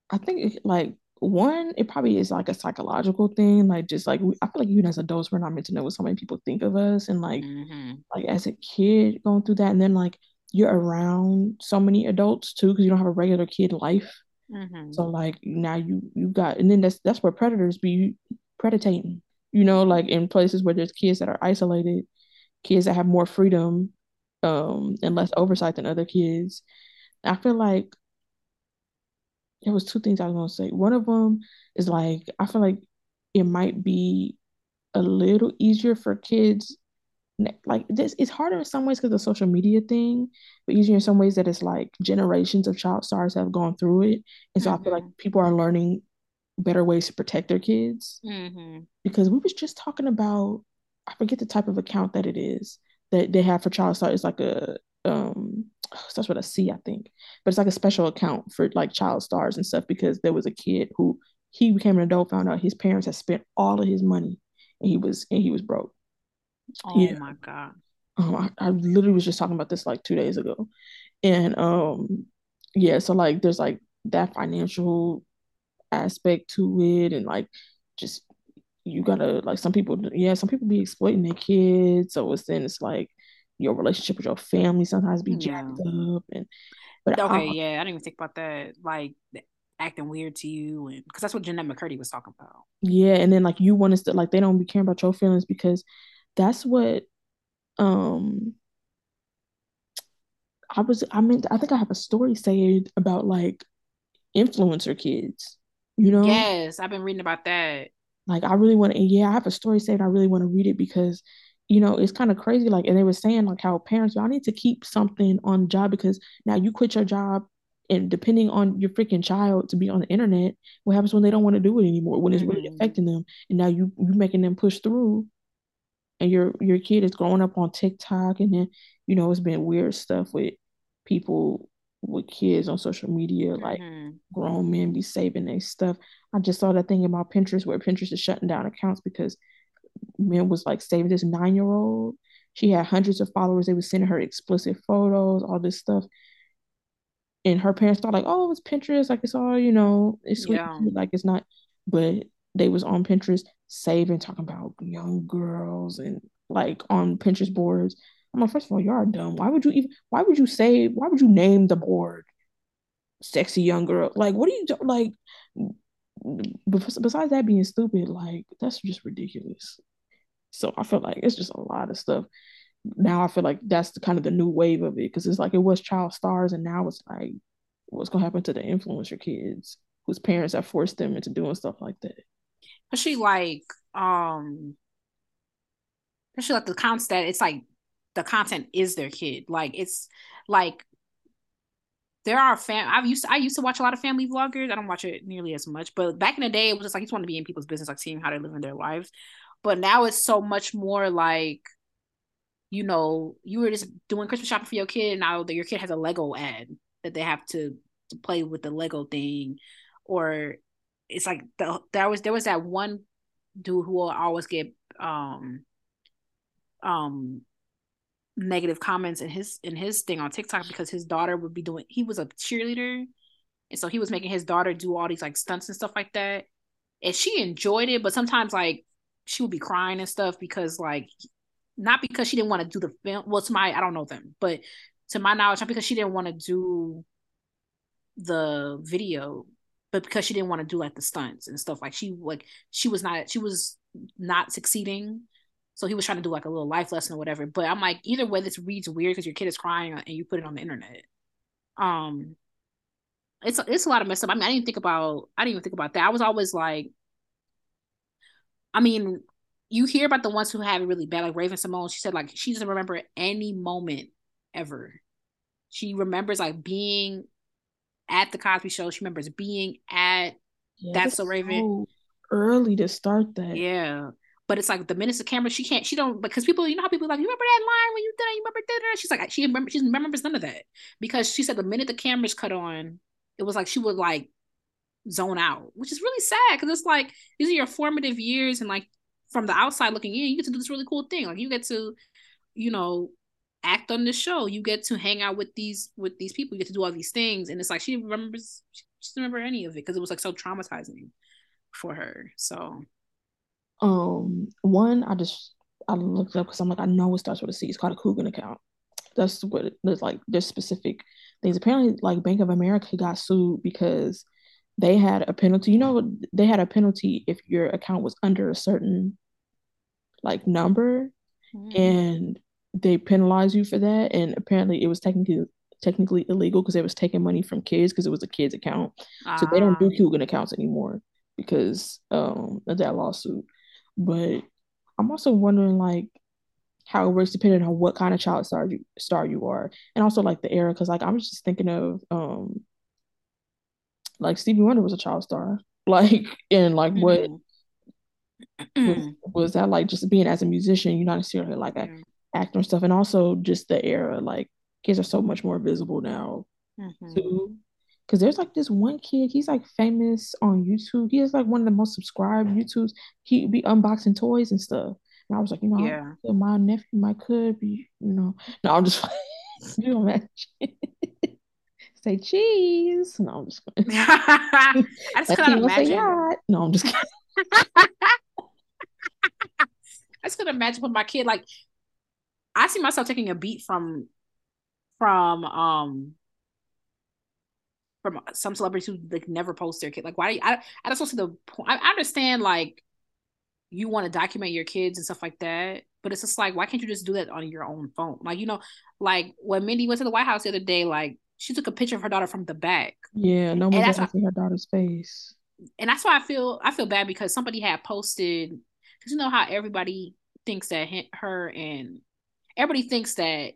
i think it, like one it probably is like a psychological thing like just like i feel like even as adults we're not meant to know what so many people think of us and like mm-hmm. like as a kid going through that and then like you're around so many adults too because you don't have a regular kid life mm-hmm. so like now you you got and then that's that's where predators be predating you know, like in places where there's kids that are isolated, kids that have more freedom um, and less oversight than other kids. I feel like there was two things I was gonna say. One of them is like I feel like it might be a little easier for kids. Like this, it's harder in some ways because of the social media thing, but easier in some ways that it's like generations of child stars have gone through it, and so mm-hmm. I feel like mm-hmm. people are learning better ways to protect their kids. Mm-hmm. Because we was just talking about, I forget the type of account that it is that they have for child stars. It's like a um [SIGHS] starts with a C, I think, but it's like a special account for like child stars and stuff because there was a kid who he became an adult, found out his parents had spent all of his money and he was and he was broke. Oh yeah. my god. Um, I, I literally was just talking about this like two days ago. And um yeah, so like there's like that financial aspect to it and like just you gotta like some people yeah some people be exploiting their kids so it's then it's like your relationship with your family sometimes be jacked yeah. up and but okay I, yeah i didn't even think about that like acting weird to you and because that's what Jennette McCurdy was talking about yeah and then like you want to like they don't be caring about your feelings because that's what um I was I mean I think I have a story saved about like influencer kids you know? Yes, I've been reading about that. Like I really want to yeah, I have a story saved. I really want to read it because you know, it's kind of crazy. Like, and they were saying like how parents, y'all need to keep something on the job because now you quit your job and depending on your freaking child to be on the internet, what happens when they don't want to do it anymore, when it's mm-hmm. really affecting them. And now you you making them push through and your your kid is growing up on TikTok and then, you know, it's been weird stuff with people with kids on social media, like mm-hmm. grown men be saving their stuff. I just saw that thing about Pinterest where Pinterest is shutting down accounts because men was like saving this nine year old. She had hundreds of followers. They was sending her explicit photos, all this stuff. And her parents thought like, oh, it's Pinterest, like it's all, you know, it's sweet, yeah. like it's not. But they was on Pinterest saving, talking about young girls and like on Pinterest boards I'm like, first of all, you are dumb. Why would you even? Why would you say? Why would you name the board "sexy young girl"? Like, what are you do? like? Besides that being stupid, like that's just ridiculous. So I feel like it's just a lot of stuff. Now I feel like that's the kind of the new wave of it because it's like it was child stars, and now it's like what's gonna happen to the influencer kids whose parents have forced them into doing stuff like that. Especially like um especially like the counts that it's like the content is their kid. Like it's like there are fam I've used to, I used to watch a lot of family vloggers. I don't watch it nearly as much, but back in the day it was just like you just want to be in people's business, like seeing how they're living their lives. But now it's so much more like, you know, you were just doing Christmas shopping for your kid, and now that your kid has a Lego ad that they have to to play with the Lego thing, or it's like the there was there was that one dude who will always get um um negative comments in his in his thing on TikTok because his daughter would be doing he was a cheerleader. And so he was making his daughter do all these like stunts and stuff like that. And she enjoyed it but sometimes like she would be crying and stuff because like not because she didn't want to do the film well to my I don't know them but to my knowledge not because she didn't want to do the video but because she didn't want to do like the stunts and stuff. Like she like she was not she was not succeeding so he was trying to do like a little life lesson or whatever. But I'm like, either way, this reads weird because your kid is crying and you put it on the internet. Um, it's it's a lot of mess up. I mean, I didn't think about I didn't even think about that. I was always like, I mean, you hear about the ones who have it really bad, like Raven-Symoné. She said like she doesn't remember any moment ever. She remembers like being at the Cosby Show. She remembers being at yeah, That's So Raven. So early to start that. Yeah. But it's like the minutes of camera, she can't, she don't, because people, you know how people like, you remember that line when you did it? You remember that? She's like, she remember, she remembers none of that because she said the minute the cameras cut on, it was like she would like zone out, which is really sad because it's like these are your formative years and like from the outside looking in, you get to do this really cool thing. Like you get to, you know, act on the show. You get to hang out with these with these people. You get to do all these things, and it's like she remembers. She doesn't remember any of it because it was like so traumatizing for her. So, um, one I just I looked up because I'm like I know it starts with a C. It's called a Coogan account. That's what it, there's like. There's specific things. Apparently, like Bank of America got sued because they had a penalty. You know, they had a penalty if your account was under a certain like number, mm-hmm. and they penalize you for that. And apparently, it was technically technically illegal because it was taking money from kids because it was a kid's account. So they don't do ah. Coogan accounts anymore because um, of that lawsuit. But I'm also wondering like how it works depending on what kind of child star you star you are, and also like the era. Because like I'm just thinking of um, like Stevie Wonder was a child star, [LAUGHS] like and like mm-hmm. what was, was, that like just being as a musician? You're not necessarily like an mm-hmm. actor and stuff, and also just the era. Like kids are so much more visible now mm-hmm. too. Because there's like this one kid, he's like famous on YouTube. He is like one of the most subscribed YouTubes. He be unboxing toys and stuff. And I was like, you know, yeah. my nephew my could be, you know. No, I'm just [LAUGHS] you know, imagine. [LAUGHS] say cheese. No, I'm just [LAUGHS] kidding. I just couldn't imagine. No, I'm just kidding. I just couldn't imagine with my kid. Like, I see myself taking a beat from, from, um, from some celebrities who like never post their kid. Like, why? Do I I just don't see the point. I, I understand like you want to document your kids and stuff like that, but it's just like, why can't you just do that on your own phone? Like, you know, like when Mindy went to the White House the other day, like she took a picture of her daughter from the back. Yeah, no one got to see her daughter's face. And that's why I feel I feel bad because somebody had posted because you know how everybody thinks that her and everybody thinks that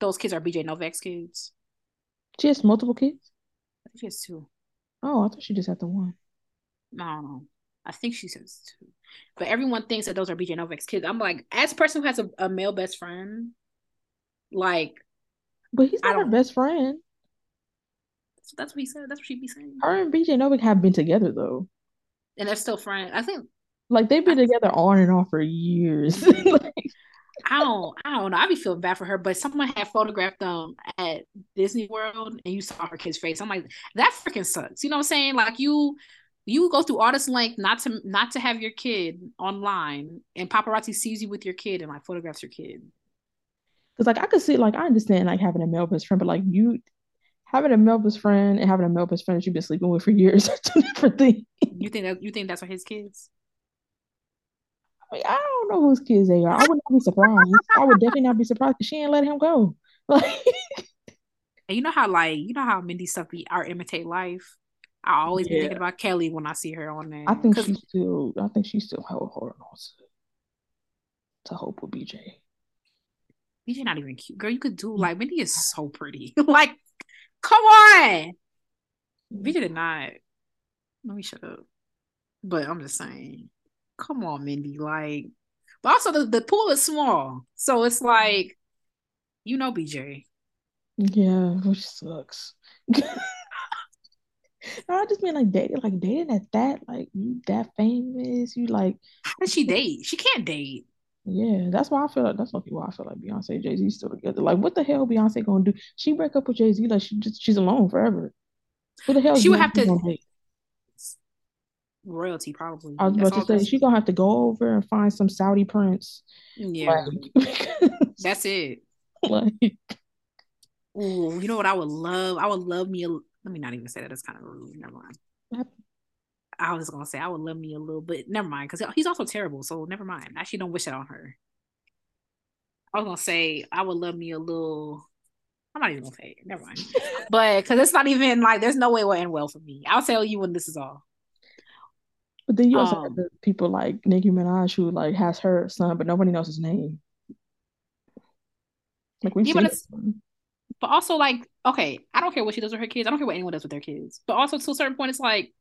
those kids are BJ Novak's kids. She has multiple kids. I think she has two. Oh, I thought she just had the one. No, no. I think she says two. But everyone thinks that those are BJ Novak's kids. I'm like, as a person who has a, a male best friend, like But he's not her best friend. So that's what he said. That's what she'd be saying. Her and BJ Novak have been together though. And they're still friends. I think like they've been I, together on and off for years. [LAUGHS] [LAUGHS] like, I don't I don't know. I'd be feeling bad for her, but someone had photographed them at Disney World and you saw her kid's face. I'm like, that freaking sucks. You know what I'm saying? Like you you go through all this length not to not to have your kid online and paparazzi sees you with your kid and like photographs your kid. Cause like I could see like I understand like having a male best friend, but like you having a male best friend and having a male best friend that you've been sleeping with for years [LAUGHS] are two different things. You think that you think that's what his kids? I, mean, I don't know whose kids they are. I would not be surprised. I would definitely not be surprised if she ain't let him go. [LAUGHS] Like, and you know how like you know how Mindy stuff be our imitate life. I always yeah. be thinking about Kelly when I see her on there. I think she still. I think she still hold on to, to hope with BJ. BJ not even cute, girl. You could do like Mindy is so pretty. [LAUGHS] like Come on. We did not. Let me shut up. But I'm just saying, come on, Mindy. Like, but also the, the pool is small. So it's like, you know, BJ. Yeah, which sucks. No, [LAUGHS] I just mean like dating, like dating at that, like you that famous, you like. How does she date? She can't date. Yeah, that's why I feel like that's why I feel like Beyonce Jay Z still together. Like, what the hell Beyonce gonna do? She break up with Jay Z like she just she's alone forever. What the hell? She would have to royalty probably. I was that's about to say she gonna have to go over and find some Saudi prince. Yeah, like, [LAUGHS] that's it. Like, oh, you know what I would love? I would love me. A, let me not even say that. It's kind of rude. Never mind. I was gonna say I would love me a little, but never mind because he's also terrible. So never mind. I actually don't wish that on her. I was gonna say I would love me a little. I'm not even gonna say it. Never mind. [LAUGHS] but because it's not even like there's no way it will end well for me. I'll tell you when this is all. But then you also um, have the people like Nicki Minaj who like has her son, but nobody knows his name. Like we yeah, but also like okay, I don't care what she does with her kids. I don't care what anyone does with their kids. But also to a certain point, it's like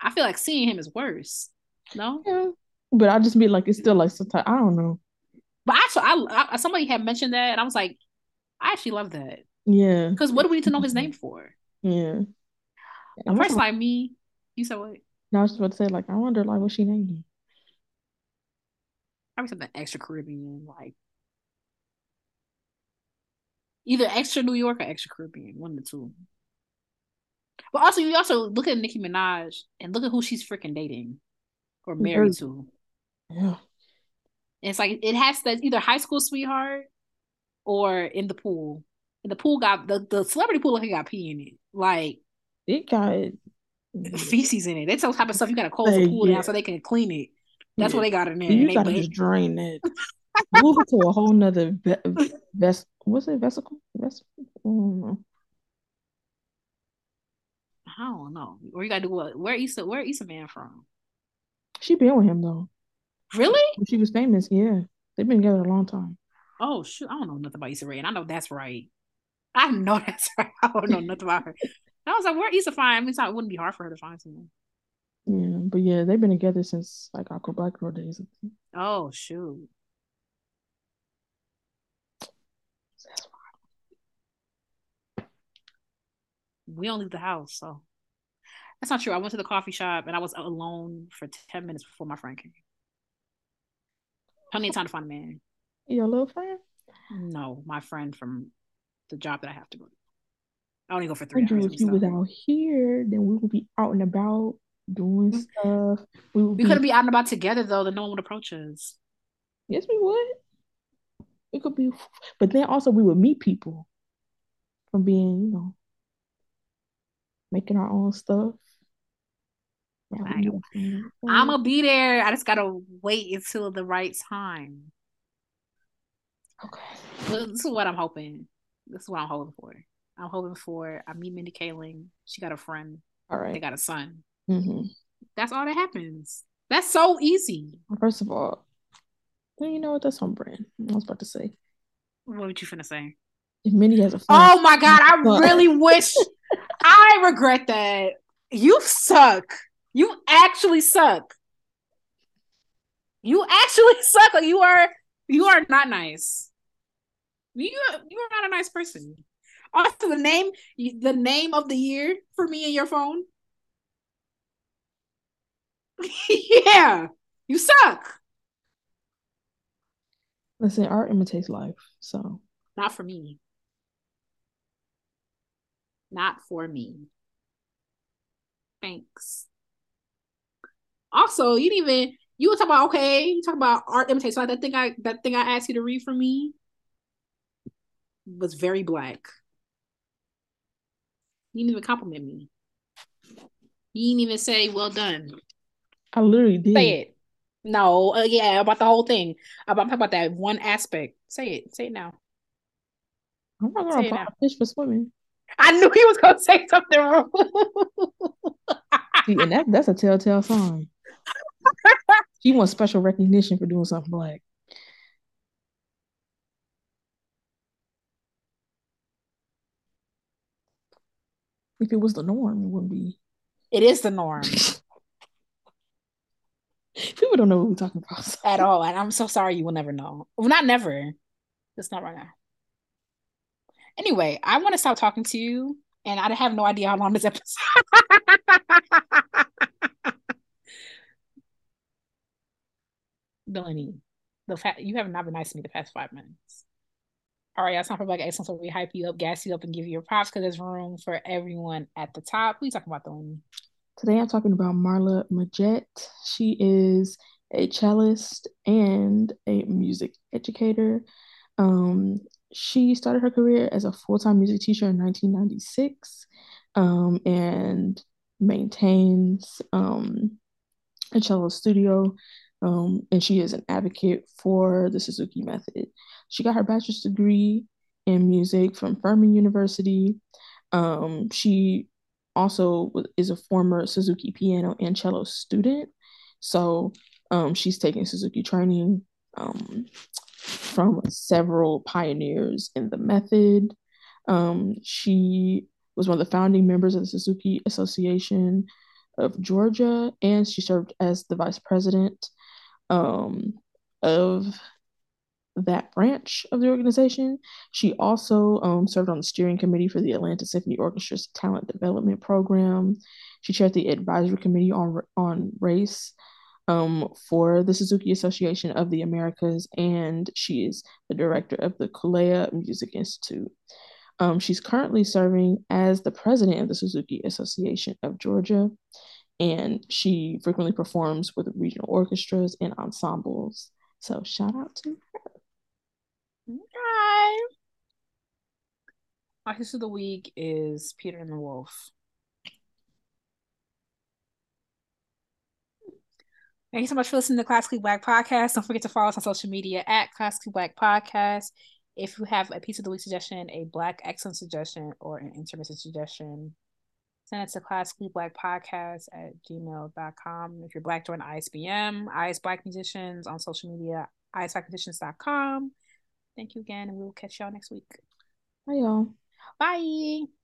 I feel like seeing him is worse. No. Yeah. But I just mean like it's still like sometimes I don't know. But actually, I, I somebody had mentioned that, and I was like, I actually love that. Yeah. Because what do we need to know his name for? Yeah. A person like me, you said what? No, I was about to say like I wonder like what she named him. Probably something extra Caribbean, like either extra New York or extra Caribbean, one of the two. But also, you also look at Nicki Minaj and look at who she's freaking dating or married to. Yeah. it's like it has to either high school sweetheart or in the pool. And the pool got the, the celebrity pool got pee in it. Like it got Mm-hmm. feces in it. That's the type of stuff you gotta close the pool yeah. down so they can clean it. That's yeah. what they got in there. You gotta just drain it. [LAUGHS] Move it to a whole nother ve- ves- what's it vesicle? Vesicle? Mm. I don't know. I don't know. Or you gotta do what? Where Issa? Where Issa Man from? She been with him though. Really? She was famous. Yeah, they've been together a long time. Oh shoot! I don't know nothing about Issa Rae, and I know that's right. I know that's right. I don't know nothing about her. I was like, where Issa find? I mean, it wouldn't be hard for her to find someone. Yeah, but yeah, they've been together since like Awkward Black Girl days. Oh shoot! We don't leave the house, so that's not true. I went to the coffee shop and I was alone for ten minutes before my friend came. Plenty of time to find a man. Your little friend? No, my friend from the job that I have to go to. I only go for three hours. If you was out here, then we would be out and about doing mm-hmm. stuff. We, we be... couldn't be out and about together though, then no one would approach us. Yes, we would. It could be, but then also we would meet people from being, you know, making our own stuff. I'm gonna be there. I just gotta wait until the right time. Okay. This is what I'm hoping. This is what I'm hoping for. I'm hoping for. I meet Mindy Kaling. She got a friend. All right. They got a son. Mm-hmm. That's all that happens. That's so easy. First of all, well, you know what? That's on brand. I was about to say. What were you finna say? If Mindy has a friend. Oh my god! I really wish. [LAUGHS] I regret that. You suck. You actually suck. You actually [LAUGHS] suck. You are you are not nice. You you are not a nice person. Also, the name the name of the year for me and your phone. [LAUGHS] yeah, you suck. Listen, art imitates life, so not for me. Not for me. Thanks. Also, you didn't even you were talking about okay, you talk about art imitates So that thing I that thing I asked you to read for me was very black. You didn't even compliment me. You didn't even say well done. I literally did. Say it. No, uh, yeah, about the whole thing. About talk about that one aspect. Say it. Say it now. I'm not gonna apply fish for swimming. I knew he was gonna say something wrong. See, and that, that's a telltale sign. [LAUGHS] she wants special recognition for doing something black. If it was the norm, it wouldn't be. It is the norm. [LAUGHS] People don't know what we're talking about [LAUGHS] at all, and I'm so sorry. You will never know. Well, not never. It's not right now. Anyway, I want to stop talking to you, and I have no idea how long this episode. Delaney, [LAUGHS] the fact you have not been nice to me the past five minutes. All right, it's time for Black Excellence we hype you up, gas you up, and give you your props because there's room for everyone at the top. We talking about Delaney. Today I'm talking about Marla Majett. She is a cellist and a music educator. Um, she started her career as a full-time music teacher in 1996 um, and maintains um, a cello studio um, and she is an advocate for the Suzuki method. She got her bachelor's degree in music from Furman University. Um, she also is a former Suzuki piano and cello student. So um, she's taking Suzuki training um, from several pioneers in the method. Um, she was one of the founding members of the Suzuki Association of Georgia, and she served as the vice president um, of that branch of the organization. She also um, served on the steering committee for the Atlanta Symphony Orchestra's talent development program. She chaired the advisory committee on on race um, for the Suzuki Association of the Americas, and she is the director of the Kulea Music Institute. Um, she's currently serving as the president of the Suzuki Association of Georgia, and she frequently performs with regional orchestras and ensembles. So shout out to her. Hi. My history of the week is Peter and the Wolf. Thank you so much for listening to Classically Black Podcast. Don't forget to follow us on social media at Classically Black Podcast. If you have a piece of the week suggestion, a Black excellent suggestion, or an intermission suggestion, send it to classically black podcast at gmail.com. If you're black, join ISBM, IS Black Musicians on social media, isblackmusicians.com. Thank you again, and we will catch y'all next week. Bye, y'all. Bye.